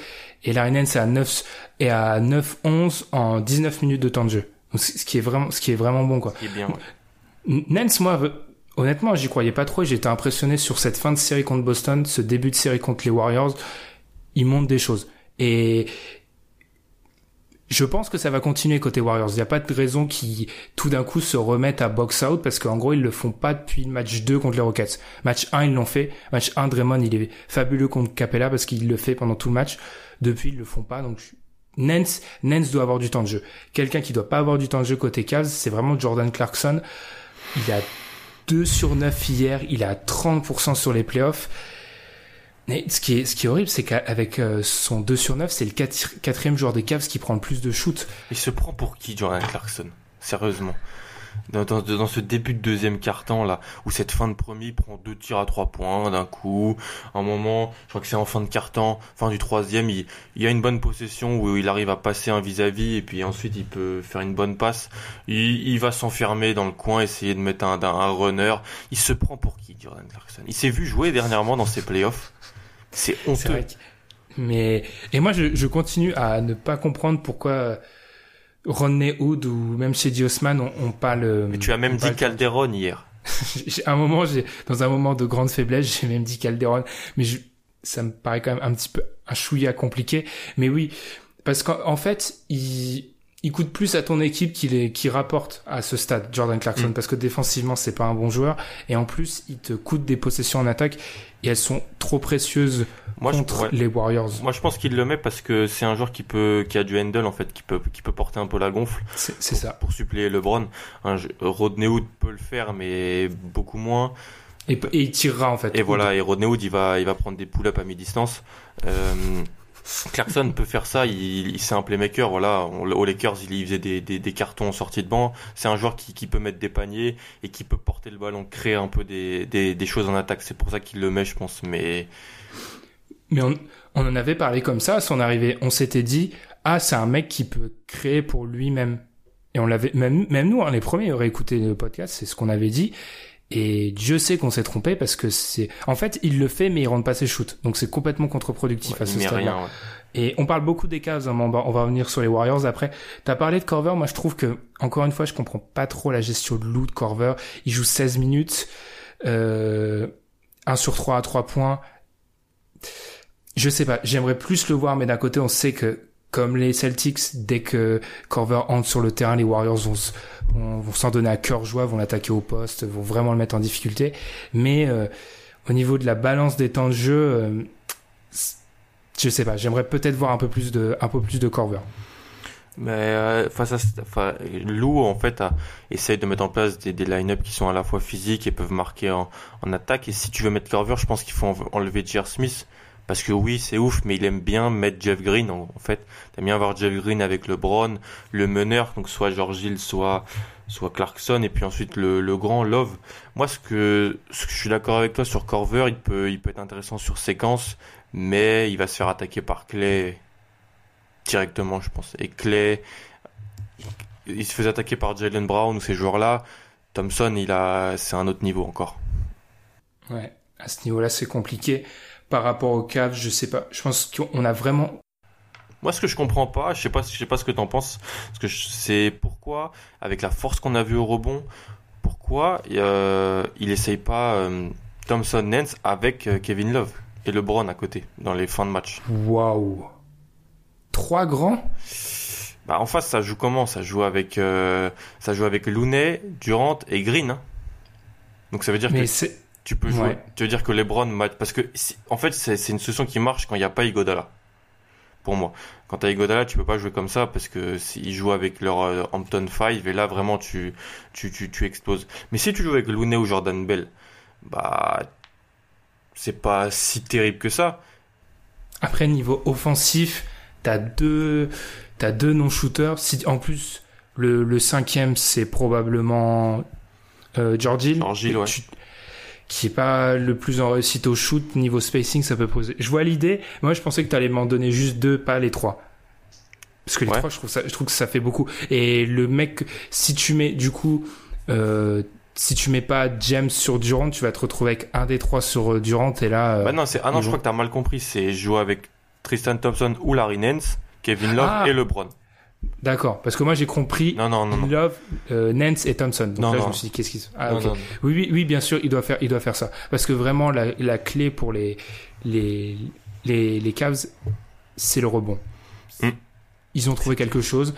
et la c'est à 9 à 9-11 en 19 minutes de temps de jeu ce qui est vraiment, ce qui est vraiment bon, quoi. Est bien, Nance, moi, honnêtement, j'y croyais pas trop. J'étais impressionné sur cette fin de série contre Boston, ce début de série contre les Warriors. Ils montrent des choses. Et je pense que ça va continuer côté Warriors. Il n'y a pas de raison qu'ils, tout d'un coup, se remettent à box out parce qu'en gros, ils le font pas depuis le match 2 contre les Rockets. Match 1, ils l'ont fait. Match 1, Draymond, il est fabuleux contre Capella parce qu'il le fait pendant tout le match. Depuis, ils le font pas. Donc, Nance, Nance doit avoir du temps de jeu. Quelqu'un qui doit pas avoir du temps de jeu côté Cavs, c'est vraiment Jordan Clarkson. Il a 2 sur 9 hier, il a 30% sur les playoffs. Mais ce qui est, ce qui est horrible, c'est qu'avec euh, son 2 sur 9, c'est le quatrième joueur des Cavs qui prend le plus de shoot. Il se prend pour qui, Jordan Clarkson? Sérieusement dans, dans, dans, ce début de deuxième quart-temps là, où cette fin de premier prend deux tirs à trois points d'un coup. Un moment, je crois que c'est en fin de quart-temps, fin du troisième, il, il y a une bonne possession où il arrive à passer un vis-à-vis et puis ensuite il peut faire une bonne passe. Il, il va s'enfermer dans le coin, essayer de mettre un, un, runner. Il se prend pour qui, Jordan Clarkson? Il s'est vu jouer dernièrement dans ses playoffs. C'est honteux. Mais et moi je, je continue à ne pas comprendre pourquoi Rodney Hood ou même chez Diosman, on, on parle. Mais tu as même dit Calderon hier. un moment, j'ai dans un moment de grande faiblesse, j'ai même dit Calderon, mais je, ça me paraît quand même un petit peu un chouïa compliqué. Mais oui, parce qu'en fait, il il coûte plus à ton équipe qu'il est qui rapporte à ce stade Jordan Clarkson mm. parce que défensivement c'est pas un bon joueur et en plus il te coûte des possessions en attaque et elles sont trop précieuses Moi, contre les Warriors. Moi je pense qu'il le met parce que c'est un joueur qui peut qui a du handle en fait qui peut qui peut porter un peu la gonfle. C'est ça. Pour suppléer LeBron, un Rodney Hood peut le faire mais beaucoup moins. Et, et, il tirera en fait. Et voilà, et Rodney Hood il va il va prendre des pull-ups à mi-distance. Euh, Clarkson peut faire ça, il, c'est un playmaker, voilà. Aux Lakers, il, faisait des, des, cartons en sortie de banc. C'est un joueur qui, peut mettre des paniers et qui peut porter le ballon, créer un peu des, choses en attaque. C'est pour ça qu'il le met, je pense. Mais mais on, on en avait parlé comme ça à son arrivée. On s'était dit, ah, c'est un mec qui peut créer pour lui-même. Et on l'avait, même, même nous, hein, les premiers auraient écouté le podcast, c'est ce qu'on avait dit. Et Dieu sait qu'on s'est trompé parce que c'est, en fait, il le fait, mais il rentre pas ses shoots. Donc c'est complètement contre-productif à ce stade-là. Ouais. Et on parle beaucoup des Cavs, hein, on, va, on va revenir sur les Warriors après. T'as parlé de Corver, moi je trouve que, encore une fois, je comprends pas trop la gestion de loot Corver. Il joue 16 minutes, euh, 1 sur 3 à 3 points. Je sais pas, j'aimerais plus le voir, mais d'un côté, on sait que comme les Celtics, dès que Corver entre sur le terrain, les Warriors vont, s'en donner à cœur joie, vont l'attaquer au poste, vont vraiment le mettre en difficulté. Mais euh, au niveau de la balance des temps de jeu, euh, je sais pas, j'aimerais peut-être voir un peu plus de, un peu plus de Corver. Mais euh, face à Lou en fait a, essaye de mettre en place des, des line-up qui sont à la fois physiques et peuvent marquer en, en, attaque. Et si tu veux mettre Corver, je pense qu'il faut enlever J.R. Smith Parce que oui, c'est ouf, mais il aime bien mettre Jeff Green. En, fait, il aime bien avoir Jeff Green avec LeBron, le meneur, donc soit George Hill, soit soit Clarkson, et puis ensuite le, le grand Love. Moi, ce que, ce que je suis d'accord avec toi sur Corver, il peut, il peut être intéressant sur séquence, mais il va se faire attaquer par Clay directement, je pense. Et Clay, il se faisait attaquer par Jalen Brown ou ces joueurs-là. Thompson, c'est un autre niveau encore. Ouais, à ce niveau-là, c'est compliqué. Par rapport au Cavs, je sais pas. Je pense qu'on a vraiment. Moi, ce que je comprends pas, je sais pas, je sais pas ce que t'en penses, parce que c'est pourquoi, avec la force qu'on a vue au rebond, pourquoi euh, il essaye pas euh, Thompson Nance avec euh, Kevin Love et LeBron à côté dans les fins de match. Waouh. Trois grands? Bah, en face, ça joue comment? Ça joue avec, ça joue avec Looney, Durant et Green. Hein. Donc ça veut dire Mais que. Tu peux jouer. Ouais. Tu veux dire que LeBron match parce que si- en fait c'est une solution qui marche quand il n'y a pas Igodala. Pour moi, quand t'as Igodala, tu peux pas jouer comme ça parce que s'ils jouent avec leur euh, Hampton 5 et là vraiment tu tu tu tu exploses. Mais si tu joues avec Looney ou Jordan Bell, bah c'est pas si terrible que ça. Après, niveau offensif, t'as deux, t'as deux non-shooters. Si, en plus, le, le cinquième, c'est probablement euh, George Hill. George Hill, Et ouais. tu- qui est pas le plus en réussite au shoot. Niveau spacing, ça peut poser. Je vois l'idée. Moi, je pensais que t'allais m'en donner juste deux, pas les trois. Parce que les Ouais. trois, je trouve, ça, je trouve que ça fait beaucoup. Et le mec, si tu mets, du coup, euh, si tu mets pas James sur Durant, tu vas te retrouver avec un des trois sur euh, Durant. Et là, euh, Bah non, c'est ah non, je crois que t'as mal compris. C'est jouer avec Tristan Thompson ou Larry Nance, Kevin Love Ah. et LeBron. D'accord. Parce que moi, j'ai compris Non non non. Love, euh, Nance et Thompson. Donc Non, là, je me suis dit, qu'est-ce qu'ils Ah, ok. Oui, oui, oui, bien sûr, il doit faire, il doit faire ça. Parce que vraiment, la, la clé pour les, les, les, les Cavs, c'est le rebond. Mm. Ils ont trouvé quelque chose.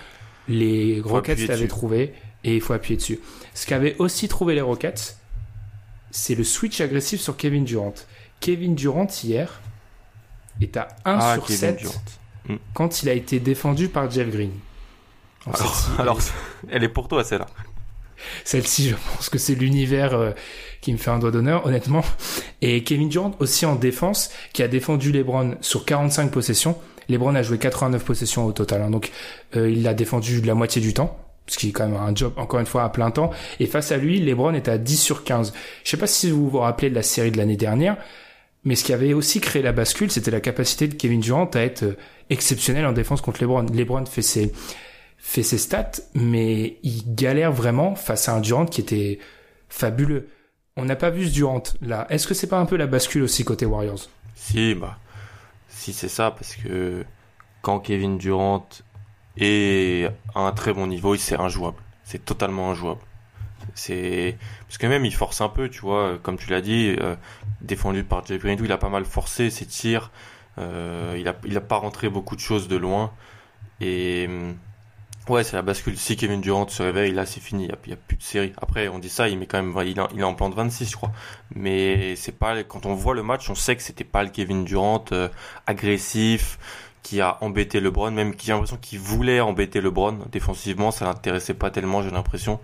Les Rockets l'avaient trouvé et il faut appuyer dessus. Ce qu'avaient aussi trouvé les Rockets, c'est le switch agressif sur Kevin Durant. Kevin Durant, hier, est à 1 Ah, sur Kevin 7 Durant. quand il a été défendu par Jeff Green. Alors, alors, elle est pour toi celle-là. Celle-ci, je pense que c'est l'univers euh, qui me fait un doigt d'honneur, honnêtement. Et Kevin Durant aussi en défense, qui a défendu LeBron sur 45 possessions. LeBron a joué 89 possessions au total, hein. donc euh, il l'a défendu de la moitié du temps, ce qui est quand même un job encore une fois à plein temps. Et face à lui, LeBron est à 10 sur 15. Je sais pas si vous vous rappelez de la série de l'année dernière, mais ce qui avait aussi créé la bascule, c'était la capacité de Kevin Durant à être euh, exceptionnel en défense contre LeBron. LeBron fait ses fait ses stats, mais il galère vraiment face à un Durant qui était fabuleux. On n'a pas vu ce Durant là. Est-ce que c'est pas un peu la bascule aussi côté Warriors? Si, bah, si c'est ça, parce que quand Kevin Durant est à un très bon niveau, c'est injouable. C'est totalement injouable. C'est parce que même il force un peu, tu vois, comme tu l'as dit, euh, défendu par Jay Green, il a pas mal forcé ses tirs. Euh, il a il a pas rentré beaucoup de choses de loin et hum, ouais, c'est la bascule. Si Kevin Durant se réveille, là c'est fini, il y a, plus de série. Après, on dit ça, il met quand même, il, est en plan de 26, je crois mais c'est pas quand on voit le match, on sait que c'était pas le Kevin Durant euh, agressif qui a embêté LeBron, même qui a l'impression qu'il voulait embêter LeBron défensivement, ça l'intéressait pas tellement, j'ai l'impression.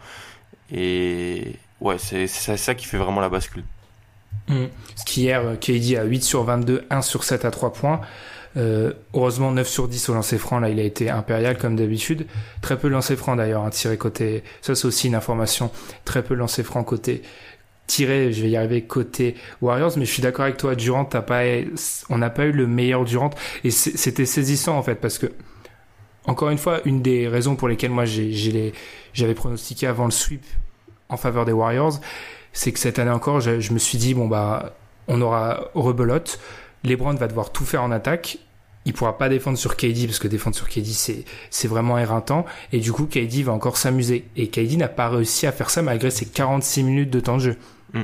Et ouais, c'est ça qui fait vraiment la bascule. Ce qui hier, euh, KD à 8 sur 22, 1 sur 7 à 3 points. Euh, heureusement 9 sur 10 au lancer franc, là il a été impérial comme d'habitude. Très peu lancé franc d'ailleurs, un tiré côté. Ça c'est aussi une information. Très peu lancé franc côté tiré, je vais y arriver côté Warriors, mais je suis d'accord avec toi, Durant, t'as pas, on n'a pas eu le meilleur Durant, et c'était saisissant en fait, parce que, encore une fois, une des raisons pour lesquelles moi j'ai, j'avais pronostiqué avant le sweep en faveur des Warriors, c'est que cette année encore, je me suis dit, bon bah, on aura rebelote, LeBron va devoir tout faire en attaque, il pourra pas défendre sur KD parce que défendre sur KD c'est c'est vraiment éreintant et du coup KD va encore s'amuser et KD n'a pas réussi à faire ça malgré ses 46 minutes de temps de jeu. Mm.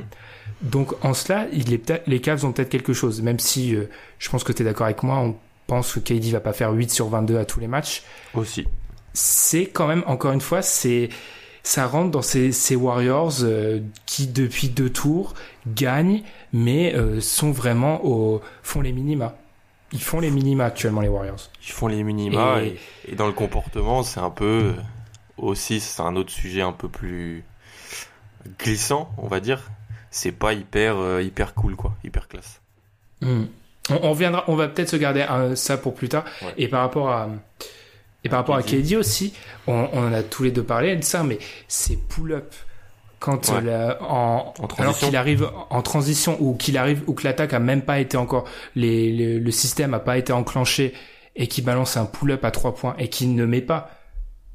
Donc en cela, il est les Cavs ont peut-être quelque chose même si euh, je pense que tu es d'accord avec moi, on pense que KD va pas faire 8 sur 22 à tous les matchs. Aussi. C'est quand même encore une fois c'est ça rentre dans ces, ces Warriors euh, qui depuis deux tours gagnent mais euh, sont vraiment au font les minima. Ils font les minima actuellement les Warriors. Ils font les minima Et- et, et dans le comportement, c'est un peu euh, aussi, c'est un autre sujet un peu plus glissant, on va dire. C'est pas hyper hyper cool quoi, hyper classe. Hmm. On, on reviendra, on va peut-être se garder ça pour plus tard. Ouais. Et par rapport à et par rapport à. KD aussi, on, on en a tous les deux parlé de ça, mais c'est pull-up quand Ouais. euh, la- en, alors qu'il arrive en transition ou qu'il arrive ou que l'attaque a même pas été encore les, les- le système a pas été enclenché et qui balance un pull-up à trois points et qu'il ne met pas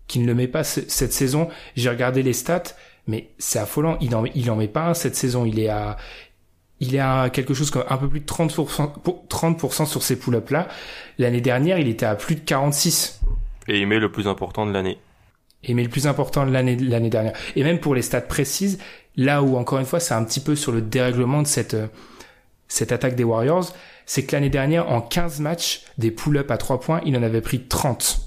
qu'il ne le met pas ce- cette saison. J'ai regardé les stats, mais c'est affolant. Il en, il en met pas un cette saison. Il est à, il est à quelque chose comme un peu plus de 30%, pour- 30% sur ces pull-ups là. L'année dernière, il était à plus de 46. Et il le plus important de l'année. Et le plus important de l'année, l'année dernière. Et même pour les stats précises, là où encore une fois, c'est un petit peu sur le dérèglement de cette, euh, attaque des Warriors, c'est que l'année dernière, en 15 matchs, des pull-ups à 3 points, il en avait pris 30.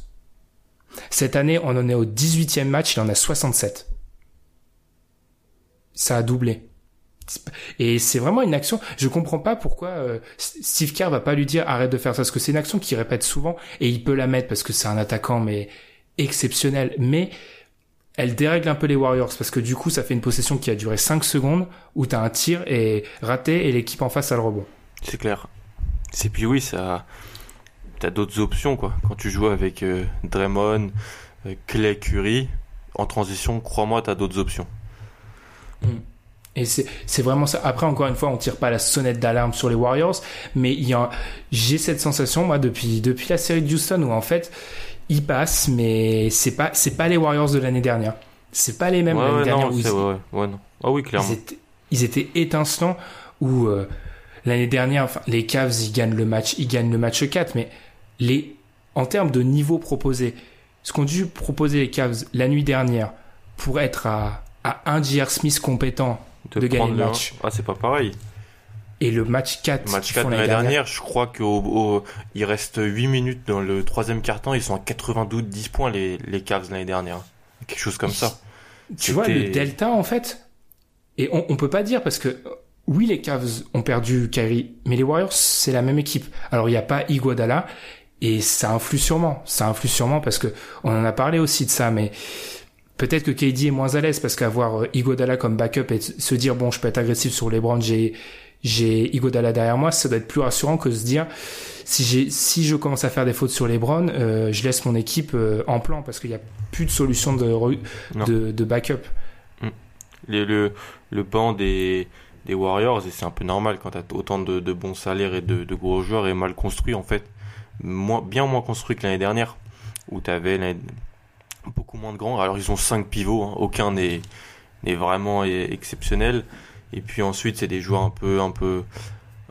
Cette année, on en est au 18e match, il en a 67. Ça a doublé. Et c'est vraiment une action. Je comprends pas pourquoi euh, Steve Kerr va pas lui dire arrête de faire ça, parce que c'est une action qu'il répète souvent et il peut la mettre parce que c'est un attaquant mais exceptionnel. Mais elle dérègle un peu les Warriors parce que du coup ça fait une possession qui a duré 5 secondes où t'as un tir et raté et l'équipe en face a le rebond. C'est clair. C'est puis oui, ça. T'as d'autres options quoi. Quand tu joues avec euh, Draymond, euh, Clay Curry, en transition, crois-moi, t'as d'autres options. Et c'est vraiment ça. Après, encore une fois, on tire pas la sonnette d'alarme sur les Warriors, mais j'ai cette sensation, moi, depuis, depuis la série de Houston, où en fait, ils passent, mais c'est pas, c'est pas les Warriors de l'année dernière. C'est pas les mêmes ouais, l'année ouais, dernière non, où ils, ouais, non. Ah oui, clairement. ils étaient, ils étaient étincelants, où, euh, l'année dernière, enfin, les Cavs, ils gagnent le match, ils gagnent le match 4, mais les, en termes de niveau proposé, ce qu'ont dû proposer les Cavs la nuit dernière pour être à, à un J.R. Smith compétent de gagner le le match. Ah, c'est pas pareil. Et le match 4, Match qu'ils 4 font de l'année dernière, je crois qu'il il reste 8 minutes dans le troisième quart-temps. Ils sont à 92 10 points, les, les Cavs l'année dernière. Quelque chose comme ça. Tu vois le delta en fait Et on, on peut pas dire parce que oui les Cavs ont perdu Kyrie, mais les Warriors c'est la même équipe. Alors il y a pas Iguodala et ça influe sûrement. Ça influe sûrement parce que on en a parlé aussi de ça, mais peut-être que KD est moins à l'aise parce qu'avoir euh, Iguodala comme backup et se dire bon je peux être agressif sur LeBron, j'ai j'ai Iguodala derrière moi, ça doit être plus rassurant que se dire si j'ai si je commence à faire des fautes sur LeBron, euh, je laisse mon équipe euh, en plan parce qu'il y a plus de solution de de, de backup. Les- le, le banc des, des Warriors, et c'est un peu normal quand t'as autant de, de bons salaires et de, de gros joueurs, est mal construit en fait. Moins, bien moins construit que l'année dernière, où t'avais l'année- beaucoup moins de grands. Alors ils ont cinq pivots, hein, aucun n'est vraiment exceptionnel. Et puis ensuite, c'est des joueurs un peu, un peu,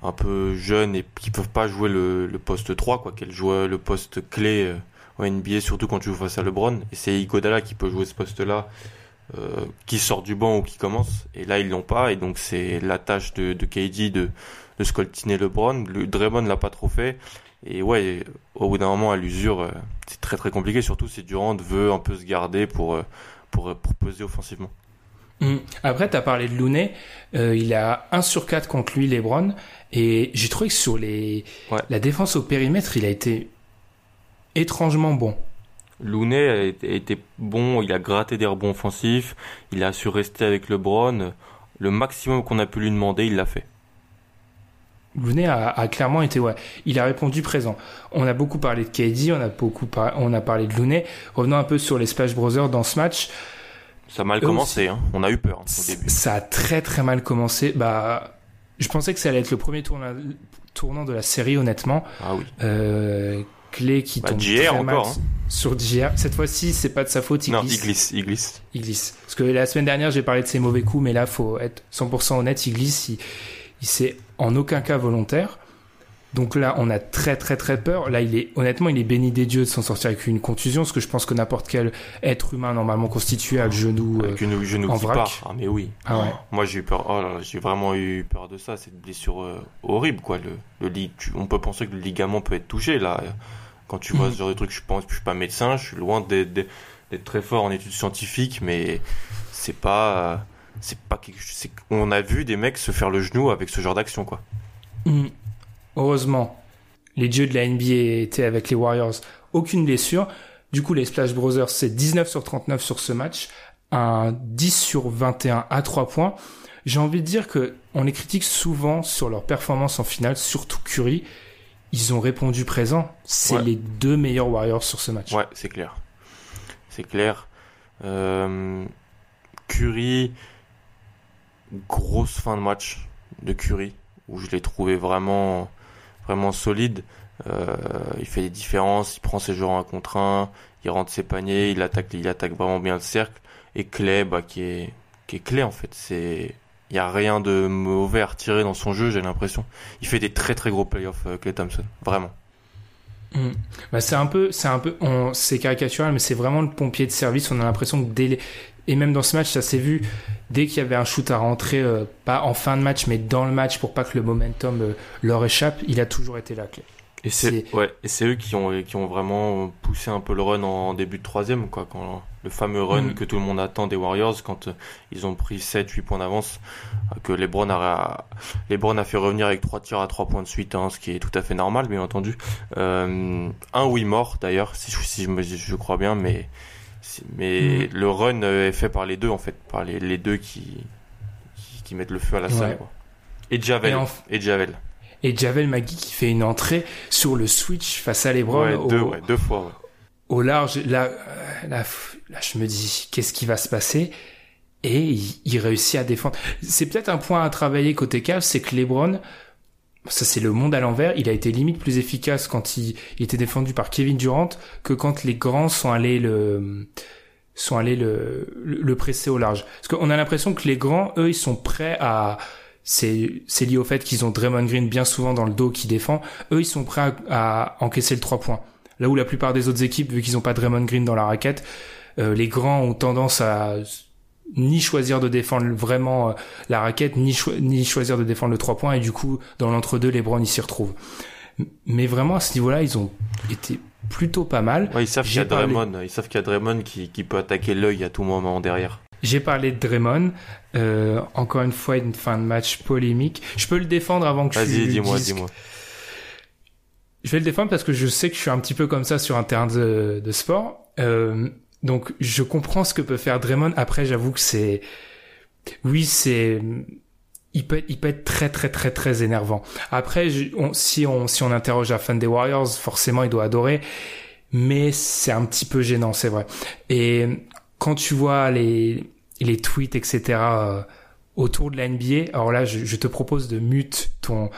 un peu jeunes et qui peuvent pas jouer le, poste 3, quoi, qu'elle joue le poste clé euh, en NBA, surtout quand tu joues face à LeBron. Et c'est Iguodala qui peut jouer ce poste-là, euh, qui sort du banc ou qui commence. Et là, ils l'ont pas. Et donc, c'est la tâche de, de KD de, de scoltiner LeBron. Le, Draymond l'a pas trop fait. Et ouais, au bout d'un moment, à l'usure, euh, c'est très très compliqué, surtout si Durant veut un peu se garder pour, euh, pour, pour peser offensivement. Mm. Après, tu as parlé de Looney. Euh, il a 1 sur 4 contre lui, Lebron. Et j'ai trouvé que sur les... Ouais. la défense au périmètre, il a été étrangement bon. Looney a été- a été bon, il a gratté des rebonds offensifs, il a su rester avec LeBron. Le maximum qu'on a pu lui demander, il l'a fait. Looney a, a clairement été, ouais, il a répondu présent. On a beaucoup parlé de KD, on a beaucoup par- on a parlé de Looney. Revenons un peu sur les Splash Brothers dans ce match. Ça a mal Eux commencé, hein. on a eu peur hein, au début. Ça a très très mal commencé. Bah, je pensais que ça allait être le premier tournant, tournant de la série, honnêtement. Ah oui. Euh, Clé qui Bah, tombe JR très mal encore, hein. sur JR. Cette fois-ci, c'est pas de sa faute, il non, glisse. il glisse, il glisse. Il glisse. Parce que la semaine dernière, j'ai parlé de ses mauvais coups, mais là, faut être 100% honnête, il glisse. Il, il c'est en aucun cas volontaire. Donc là, on a très très très peur. Là, il est honnêtement, il est béni des dieux de s'en sortir avec une contusion, parce que je pense que n'importe quel être humain normalement constitué a le genou. euh, Avec une genou en qui vrac. part. Ah mais oui. Ah ouais. Moi j'ai eu peur. Oh j'ai vraiment eu peur de ça. C'est une blessure euh, horrible quoi. Le, le tu- on peut penser que le ligament peut être touché là. Quand tu vois Mhm. ce genre de truc, je pense, je suis pas médecin, je suis loin d'être très fort en études scientifiques, mais c'est pas, euh, c'est pas quelque chose. On a vu des mecs se faire le genou avec ce genre d'action quoi. Hmm. Heureusement, les dieux de la NBA étaient avec les Warriors. Aucune blessure. Du coup, les Splash Brothers, c'est 19 sur 39 sur ce match. Un 10 sur 21 à 3 points. j'ai envie de dire que on les critique souvent sur leur performance en finale, surtout Curry. Ils ont répondu présent. C'est Ouais. les deux meilleurs Warriors sur ce match. Ouais, c'est clair. C'est clair. Euh, Curry, grosse fin de match de Curry, où je l'ai trouvé vraiment, vraiment solide. Euh, il fait des différences, il prend ses joueurs un contre un, il rentre ses paniers, il attaque, il attaque vraiment bien le cercle. Et Clay, bah, qui est, qui est Clay en fait. C'est, il y a rien de mauvais à retirer dans son jeu, j'ai l'impression. Il fait des très très gros playoffs, euh, Clay Thompson, vraiment. Mm. Bah, c'est un peu, c'est un peu, c'est caricatural, mais c'est vraiment le pompier de service. On a l'impression que dès et même dans ce match, ça s'est vu dès qu'il y avait un shoot à rentrer, euh, pas en fin de match, mais dans le match pour pas que le momentum euh, leur échappe, il a toujours été là. Et c'est ouais, et c'est eux qui ont qui ont vraiment poussé un peu le run en début de troisième quoi, quand le fameux run Mm. que tout le monde attend des Warriors quand euh, ils ont pris 7 8 points d'avance que LeBron a LeBron a fait revenir avec trois tirs à 3 points de suite hein, ce qui est tout à fait normal bien entendu. Un oui mort d'ailleurs si, je- si je, je crois bien mais mais Mm. le run euh, est fait par les deux en fait, par les, les deux qui, qui qui mettent le feu à la Ouais. salle quoi. Et Javel Et en- et Javel. Et Javel Magui qui fait une entrée sur le switch face à LeBron Ouais, au, deux ouais, deux fois au large. Là, euh, là, là, je me dis, qu'est-ce qui va se passer? Et il, il réussit à défendre. C'est peut-être un point à travailler côté Cavs, c'est que LeBron, ça c'est le monde à l'envers, il a été limite plus efficace quand il, était défendu par Kevin Durant que quand les grands sont allés le sont allés le, presser au large. Parce qu'on a l'impression que les grands, eux, ils sont prêts à c'est lié au fait qu'ils ont Draymond Green bien souvent dans le dos qui défend. Eux, ils sont prêts à, encaisser le 3 points. Là où la plupart des autres équipes, vu qu'ils ont pas Draymond Green dans la raquette, euh, les grands ont tendance à ni choisir de défendre vraiment euh, la raquette, ni, cho- ni choisir de défendre le 3 points, et du coup, dans l'entre-deux, les Browns, ils s'y retrouvent. Mais vraiment, à ce niveau-là, ils ont été plutôt pas mal. Ouais, ils savent qu'il y a parlé- Draymond, ils savent qu'il y a Draymond qui, qui peut attaquer l'œil à tout moment derrière. J'ai parlé de Draymond, euh, encore une fois, une fin de match polémique. Je peux le défendre avant que Vas-y, tu dis-moi, dis-moi. Je vais le défendre parce que je sais que je suis un petit peu comme ça sur un terrain de, de sport. Euh, donc je comprends ce que peut faire Draymond. Après, j'avoue que c'est, oui, c'est, il peut, être- il peut être très très très très énervant. Après, on- si on si on interroge un fan des Warriors, forcément, il doit adorer. Mais c'est un petit peu gênant, c'est vrai. Et quand tu vois les les tweets, etc. euh, autour de la NBA, alors là, je, je te propose de mute ton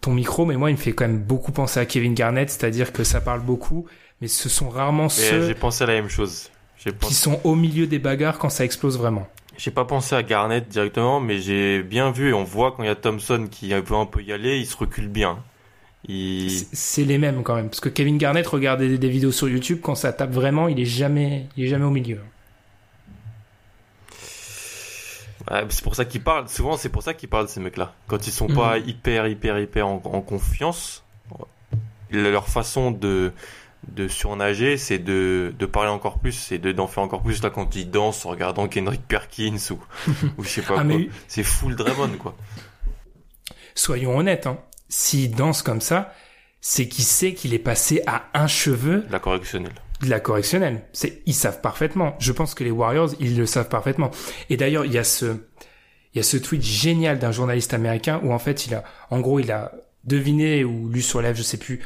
ton micro, mais moi, il me fait quand même beaucoup penser à Kevin Garnett, c'est-à-dire que ça parle beaucoup, mais ce sont rarement Et ceux J'ai pensé à la même chose. Qui sont au milieu des bagarres quand ça explose vraiment. j'ai pas pensé à Garnett directement, mais j'ai bien vu et on voit quand il y a Thompson qui veut un peu y aller, il se recule bien. Il... C'est- les mêmes quand même, parce que Kevin Garnett regarde des, vidéos sur YouTube, quand ça tape vraiment, il est jamais, il est jamais au milieu. Ouais, c'est pour ça qu'ils parlent. Souvent, c'est pour ça qu'ils parlent ces mecs-là. Quand ils sont Mhm. pas hyper, hyper, hyper en, en confiance, leur façon de de surnager, c'est de, de parler encore plus, c'est de d'en faire encore plus là quand ils dansent en regardant Kendrick Perkins ou ou je sais pas Ah, quoi. mais- C'est full Draymond quoi. Soyons honnêtes, hein. S'il danse comme ça, c'est qu'il sait qu'il est passé à un cheveu La correctionnelle. de la correctionnelle. C'est, ils savent parfaitement. Je pense que les Warriors, ils le savent parfaitement. Et d'ailleurs, il y a ce, il y a ce tweet génial d'un journaliste américain où en fait, il a, en gros, il a deviné ou lu sur lèvres, je sais plus,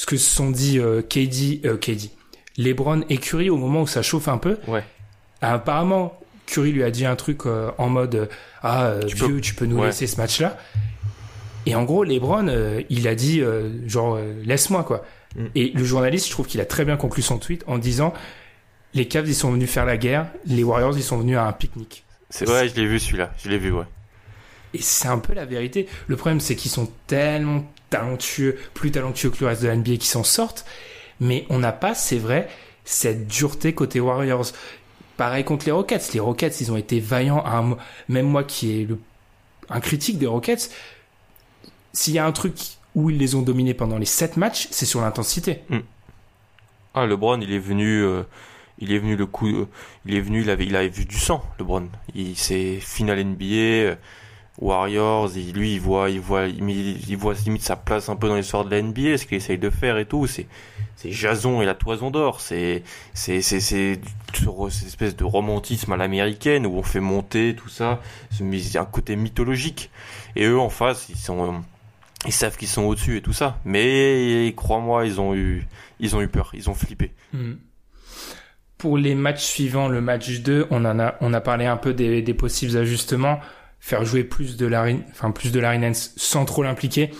ce que se sont dit euh, KD, euh, KD, LeBron et Curry au moment où ça chauffe un peu. Ouais. Apparemment, Curry lui a dit un truc euh, en mode euh, ah euh, Tu vieux, peux- tu peux nous ouais. laisser ce match-là. Et en gros, LeBron, il a dit genre laisse-moi quoi. Mm. Et le journaliste, je trouve qu'il a très bien conclu son tweet en disant les Cavs ils sont venus faire la guerre, les Warriors ils sont venus à un pique-nique. C'est ouais, je l'ai vu celui-là. Je l'ai vu ouais. Et c'est un peu la vérité. Le problème, c'est qu'ils sont tellement talentueux, plus talentueux que le reste de la NBA qui s'en sortent. Mais on n'a pas, c'est vrai, cette dureté côté Warriors. Pareil contre les Rockets. Les Rockets, ils ont été vaillants. Même moi qui est un critique des Rockets, s'il y a un truc où ils les ont dominés pendant les 7 matchs, c'est sur l'intensité. Ah LeBron, il est venu euh, il est venu le coup euh, il est venu il avait vu du sang LeBron. Il s'est final NBA euh, Warriors, il, lui, il voit, il voit, il, voit limite sa place un peu dans l'histoire de la NBA, ce qu'il essaye de faire et tout. C'est, c'est Jason et la toison d'or. C'est, c'est, c'est, c'est cette espèce de romantisme à l'américaine où on fait monter tout ça. C'est un côté mythologique. Et eux, en face, ils sont, ils savent qu'ils sont au-dessus et tout ça. Mais crois-moi, ils ont eu, ils ont eu peur, ils ont flippé. Hmm. Pour les matchs suivants, le match 2, on en a, on a parlé un peu des, des possibles ajustements, faire jouer plus de Larry, enfin plus de Larry Nance sans trop l'impliquer.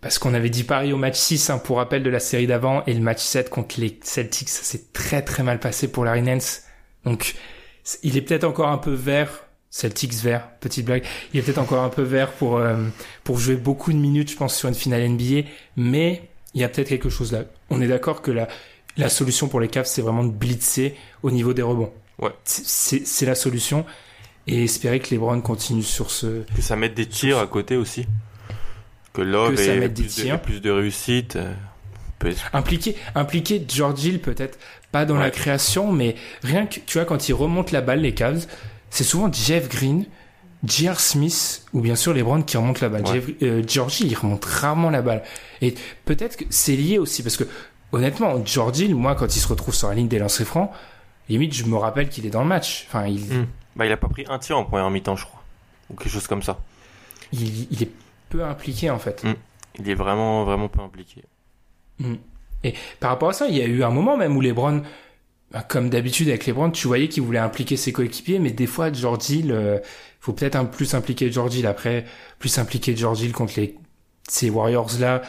Parce qu'on avait dit pareil au match 6, hein, pour rappel de la série d'avant, et le match 7 contre les Celtics, ça s'est très très mal passé pour Larry Nance. Donc, il est peut-être encore un peu vert Celtics vert, petite blague. Il est peut-être encore un peu vert pour euh, pour jouer beaucoup de minutes, je pense, sur une finale NBA, mais il y a peut-être quelque chose là. On est d'accord que la la solution pour les Cavs, c'est vraiment de blitzer au niveau des rebonds. Ouais. C'est c'est la solution et espérer que les Browns continuent sur ce. Que ça mette des tirs à côté aussi. Que Love ait plus, de, plus de réussite. Euh, impliquer impliquer George Hill peut-être pas dans la création, mais rien que tu vois quand il remonte la balle les Cavs c'est souvent Jeff Green, J.R. Smith ou bien sûr les Browns qui remontent la balle. Euh, Georgie, il remonte rarement la balle. Et peut-être que c'est lié aussi parce que honnêtement, Georgie, moi quand il se retrouve sur la ligne des lancers francs, limite je me rappelle qu'il est dans le match. Enfin, il... Hmm. Bah, il a pas pris un tir en première mi-temps, je crois, ou quelque chose comme ça. Il, est peu impliqué en fait. Hmm. Il est vraiment vraiment peu impliqué. Hmm. Et par rapport à ça, il y a eu un moment même où les Browns bah, comme d'habitude avec les Browns, tu voyais qu'il voulait impliquer ses coéquipiers, mais des fois George Hill, euh, faut peut-être un plus impliquer George Hill après, plus impliquer George Hill contre les ces Warriors là.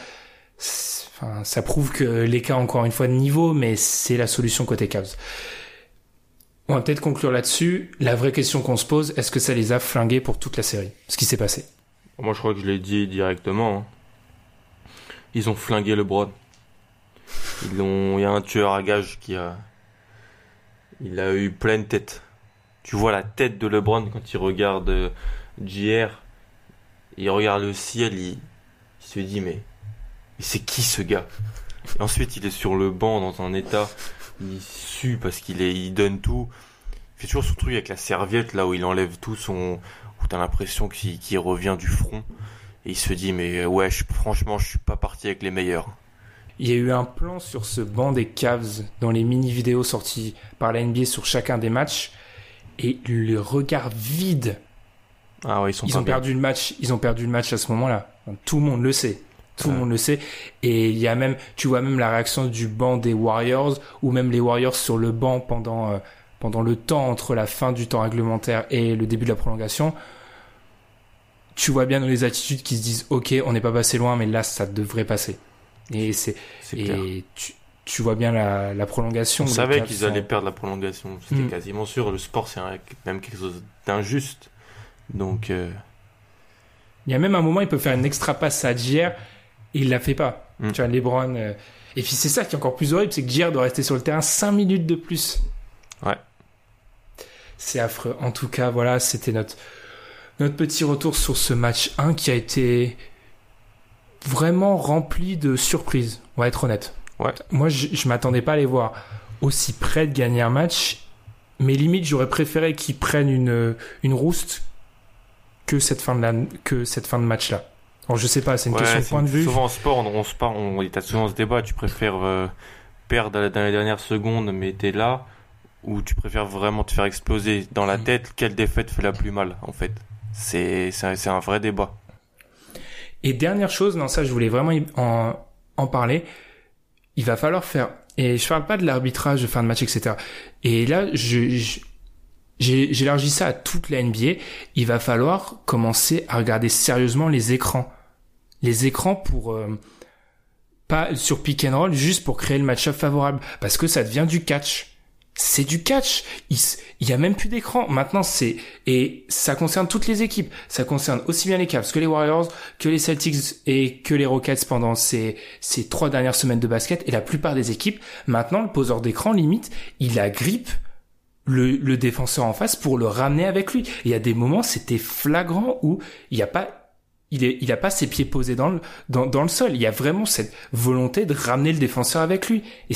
Enfin, ça prouve que les cas encore une fois de niveau, mais c'est la solution côté Cavs. On va peut-être conclure là-dessus. La vraie question qu'on se pose, est-ce que ça les a flingués pour toute la série Ce qui s'est passé? Moi, je crois que je l'ai dit directement. Hein. Ils ont flingué le ont... Il y a un tueur à gage qui a il a eu pleine tête. Tu vois la tête de LeBron quand il regarde euh, JR. Il regarde le ciel, il, se dit mais, c'est qui ce gars? Ensuite il est sur le banc dans un état, il sue parce qu'il est, il donne tout. Il fait toujours son truc avec la serviette là où il enlève tout son, où t'as l'impression qu'il revient du front. Et il se dit mais ouais, franchement je suis pas parti avec les meilleurs. Il y a eu un plan sur ce banc des Cavs dans les mini-vidéos sorties par la NBA sur chacun des matchs. Et le regard vide. Ah ouais, ils sont ils ont perdu le match. Ils ont perdu le match à ce moment-là. Tout le monde le sait. Tout le monde le sait. Et il y a même, tu vois même la réaction du banc des Warriors ou même les Warriors sur le banc pendant euh, pendant le temps entre la fin du temps réglementaire et le début de la prolongation. Tu vois bien dans les attitudes qui se disent OK, on n'est pas passé loin, mais là ça devrait passer. Et c'est et tu, tu, vois bien la, la prolongation. On savait qu'ils allaient perdre la prolongation. C'était mm. quasiment sûr. Le sport, c'est même quelque chose d'injuste. Donc. Euh, il y a même un moment, il peut faire une extra passe à Gier et il la fait pas. Mm. Tu vois, Lebron. Euh, et puis c'est ça qui est encore plus horrible, c'est que Gier doit rester sur le terrain 5 minutes de plus. Ouais. C'est affreux. En tout cas, voilà, c'était notre notre petit retour sur ce match 1 qui a été vraiment rempli de surprises. On va être honnête. Ouais. Moi, je, je m'attendais pas à les voir aussi près de gagner un match, mais limite, j'aurais préféré qu'ils prennent une, une rouste que cette fin de, la, que cette fin de match là. Alors, je sais pas, c'est une question de point de vue. Souvent en sport, on, on se parle, on, a souvent ce débat, tu préfères euh, perdre dans les dernières secondes, mais t'es là, ou tu préfères vraiment te faire exploser dans la tête, quelle défaite fait la plus mal, en fait? C'est, c'est un vrai débat. Et dernière chose, non ça je voulais vraiment en, en parler, il va falloir faire, et je parle pas de l'arbitrage de fin de match, etc. Et là, je, j'élargis ça à toute la NBA, il va falloir commencer à regarder sérieusement les écrans. Les écrans pour... Euh, pas sur pick and roll, juste pour créer le match-up favorable. Parce que ça devient du catch c'est du catch. Il, il y a même plus d'écran. Maintenant, c'est et ça concerne toutes les équipes. Ça concerne aussi bien les Cavs que les Warriors, que les Celtics et que les Rockets pendant ces ces trois dernières semaines de basket. Et la plupart des équipes, maintenant, le poseur d'écran limite, il agrippe le, le défenseur en face pour le ramener avec lui. il y a des moments, c'était flagrant où il n'y a pas il est, il a pas ses pieds posés dans le, dans, dans le sol. Il y a vraiment cette volonté de ramener le défenseur avec lui. Et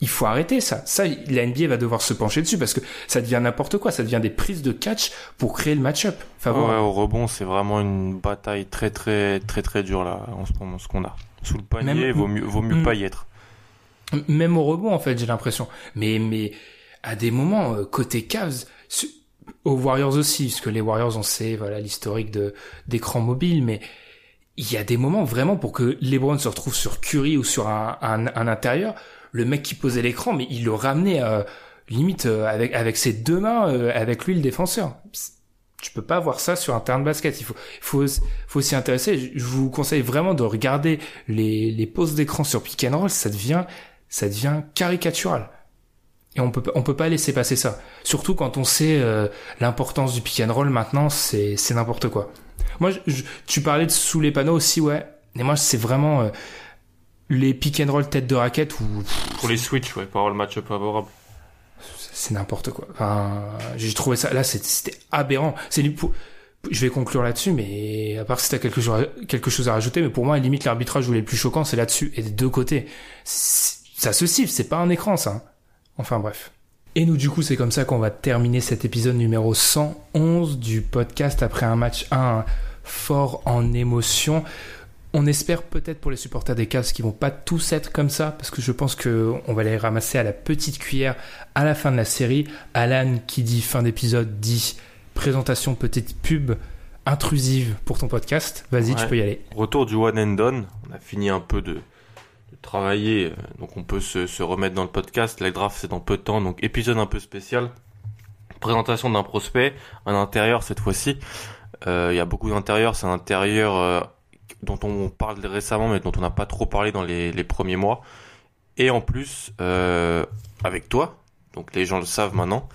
il faut arrêter ça. Ça, la NBA va devoir se pencher dessus parce que ça devient n'importe quoi. Ça devient des prises de catch pour créer le match-up favorable. Ouais, au rebond, c'est vraiment une bataille très très très très dure là en ce moment, ce qu'on a. Sous le panier, Même- vaut mieux, vaut mieux Mm. pas y être. Même au rebond, en fait, j'ai l'impression. Mais, mais à des moments, euh, côté Cavs, aux Warriors aussi, parce que les Warriors, on sait, voilà, l'historique de d'écran mobile, mais il y a des moments vraiment pour que LeBron se retrouve sur Curry ou sur un, un, un intérieur, le mec qui posait l'écran, mais il le ramenait euh, limite euh, avec avec ses deux mains, euh, avec lui le défenseur. Tu peux pas voir ça sur un terrain de basket. Il faut, faut, faut s'y intéresser. Je vous conseille vraiment de regarder les, les poses d'écran sur pick and roll. Ça devient, ça devient caricatural. Et on peut, on peut pas laisser passer ça. Surtout quand on sait euh, l'importance du pick and roll maintenant, c'est, c'est n'importe quoi. Moi, je- je- tu parlais de sous les panneaux aussi, ouais. Et moi, c'est vraiment euh, les pick and roll tête de raquette où Pour les switch, ouais, avoir le match-up favorable. c'est n'importe quoi. Enfin, j'ai trouvé ça là, c'était aberrant. C'est du- je vais conclure là-dessus, mais à part si t'as quelque chose, à- quelque chose à rajouter, mais pour moi, limite l'arbitrage où il est le plus choquant, c'est là-dessus et des deux côtés. Ça se siffle, c'est pas un écran, ça. Enfin bref. Et nous, du coup, c'est comme ça qu'on va terminer cet épisode numéro 111 du podcast après un match 1 fort en émotion. On espère peut-être pour les supporters des Cavs qui vont pas tous être comme ça, parce que je pense que on va les ramasser à la petite cuillère à la fin de la série. Alan qui dit fin d'épisode dit présentation petite pub intrusive pour ton podcast. Vas-y, tu peux y aller. Retour du one and done. On a fini un peu de travailler, euh, donc on peut se, se remettre dans le podcast. La draft c'est dans peu de temps, donc épisode un peu spécial. Présentation d'un prospect, un intérieur cette fois-ci. Euh, Il y a beaucoup d'intérieurs, c'est un intérieur euh, dont on parle récemment, mais dont on n'a pas trop parlé dans les, les premiers mois. Et en plus, euh, avec toi, donc les gens le savent maintenant,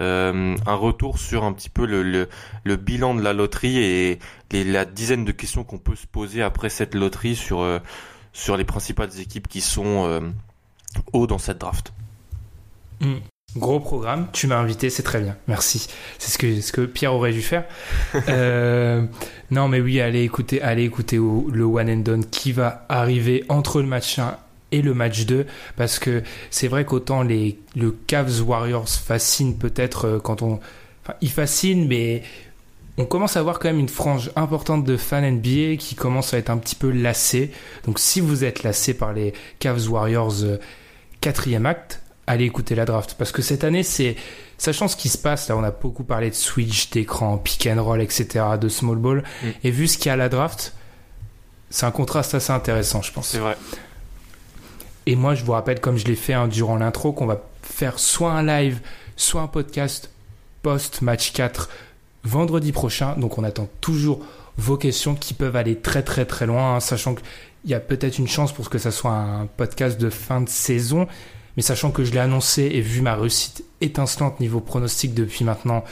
euh, un retour sur un petit peu le, le, le bilan de la loterie et les, la dizaine de questions qu'on peut se poser après cette loterie sur, euh, sur les principales équipes qui sont euh, hauts dans cette draft. Gros programme, tu m'as invité, c'est très bien, merci. C'est ce que, ce que Pierre aurait dû faire. Euh, non, mais oui, allez écouter, allez écouter au- le One and Done qui va arriver entre le match 1 et le match 2, parce que c'est vrai qu'autant les, le Cavs Warriors fascine peut-être euh, quand on... Enfin, il fascine, mais on commence à avoir quand même une frange importante de fans NBA qui commence à être un petit peu lassés. Donc si vous êtes lassé par les Cavs Warriors euh, quatrième acte, allez écouter la draft. Parce que cette année, c'est, sachant ce qui se passe, là, on a beaucoup parlé de switch, d'écran, pick and roll, etc., de small ball. Mm. Et vu ce qu'il y a à la draft, c'est un contraste assez intéressant, je pense. C'est vrai. Et moi, je vous rappelle, comme je l'ai fait hein, durant l'intro, qu'on va faire soit un live, soit un podcast post-match 4 vendredi prochain. Donc, on attend toujours vos questions qui peuvent aller très très très loin, hein, sachant qu'il y a peut-être une chance pour que ça soit un podcast de fin de saison. Mais sachant que je l'ai annoncé et vu ma réussite étincelante niveau pronostic depuis maintenant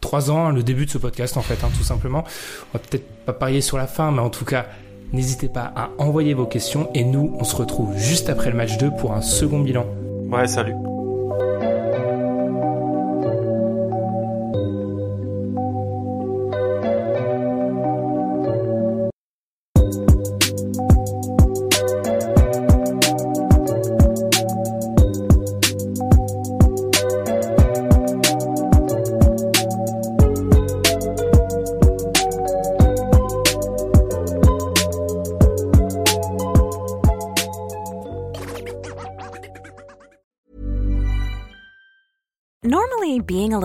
3 ans, hein, le début de ce podcast en fait, hein, tout simplement. On va peut-être pas parier sur la fin, mais en tout cas, n'hésitez pas à envoyer vos questions et nous, on se retrouve juste après le match 2 pour un second bilan. Ouais, salut.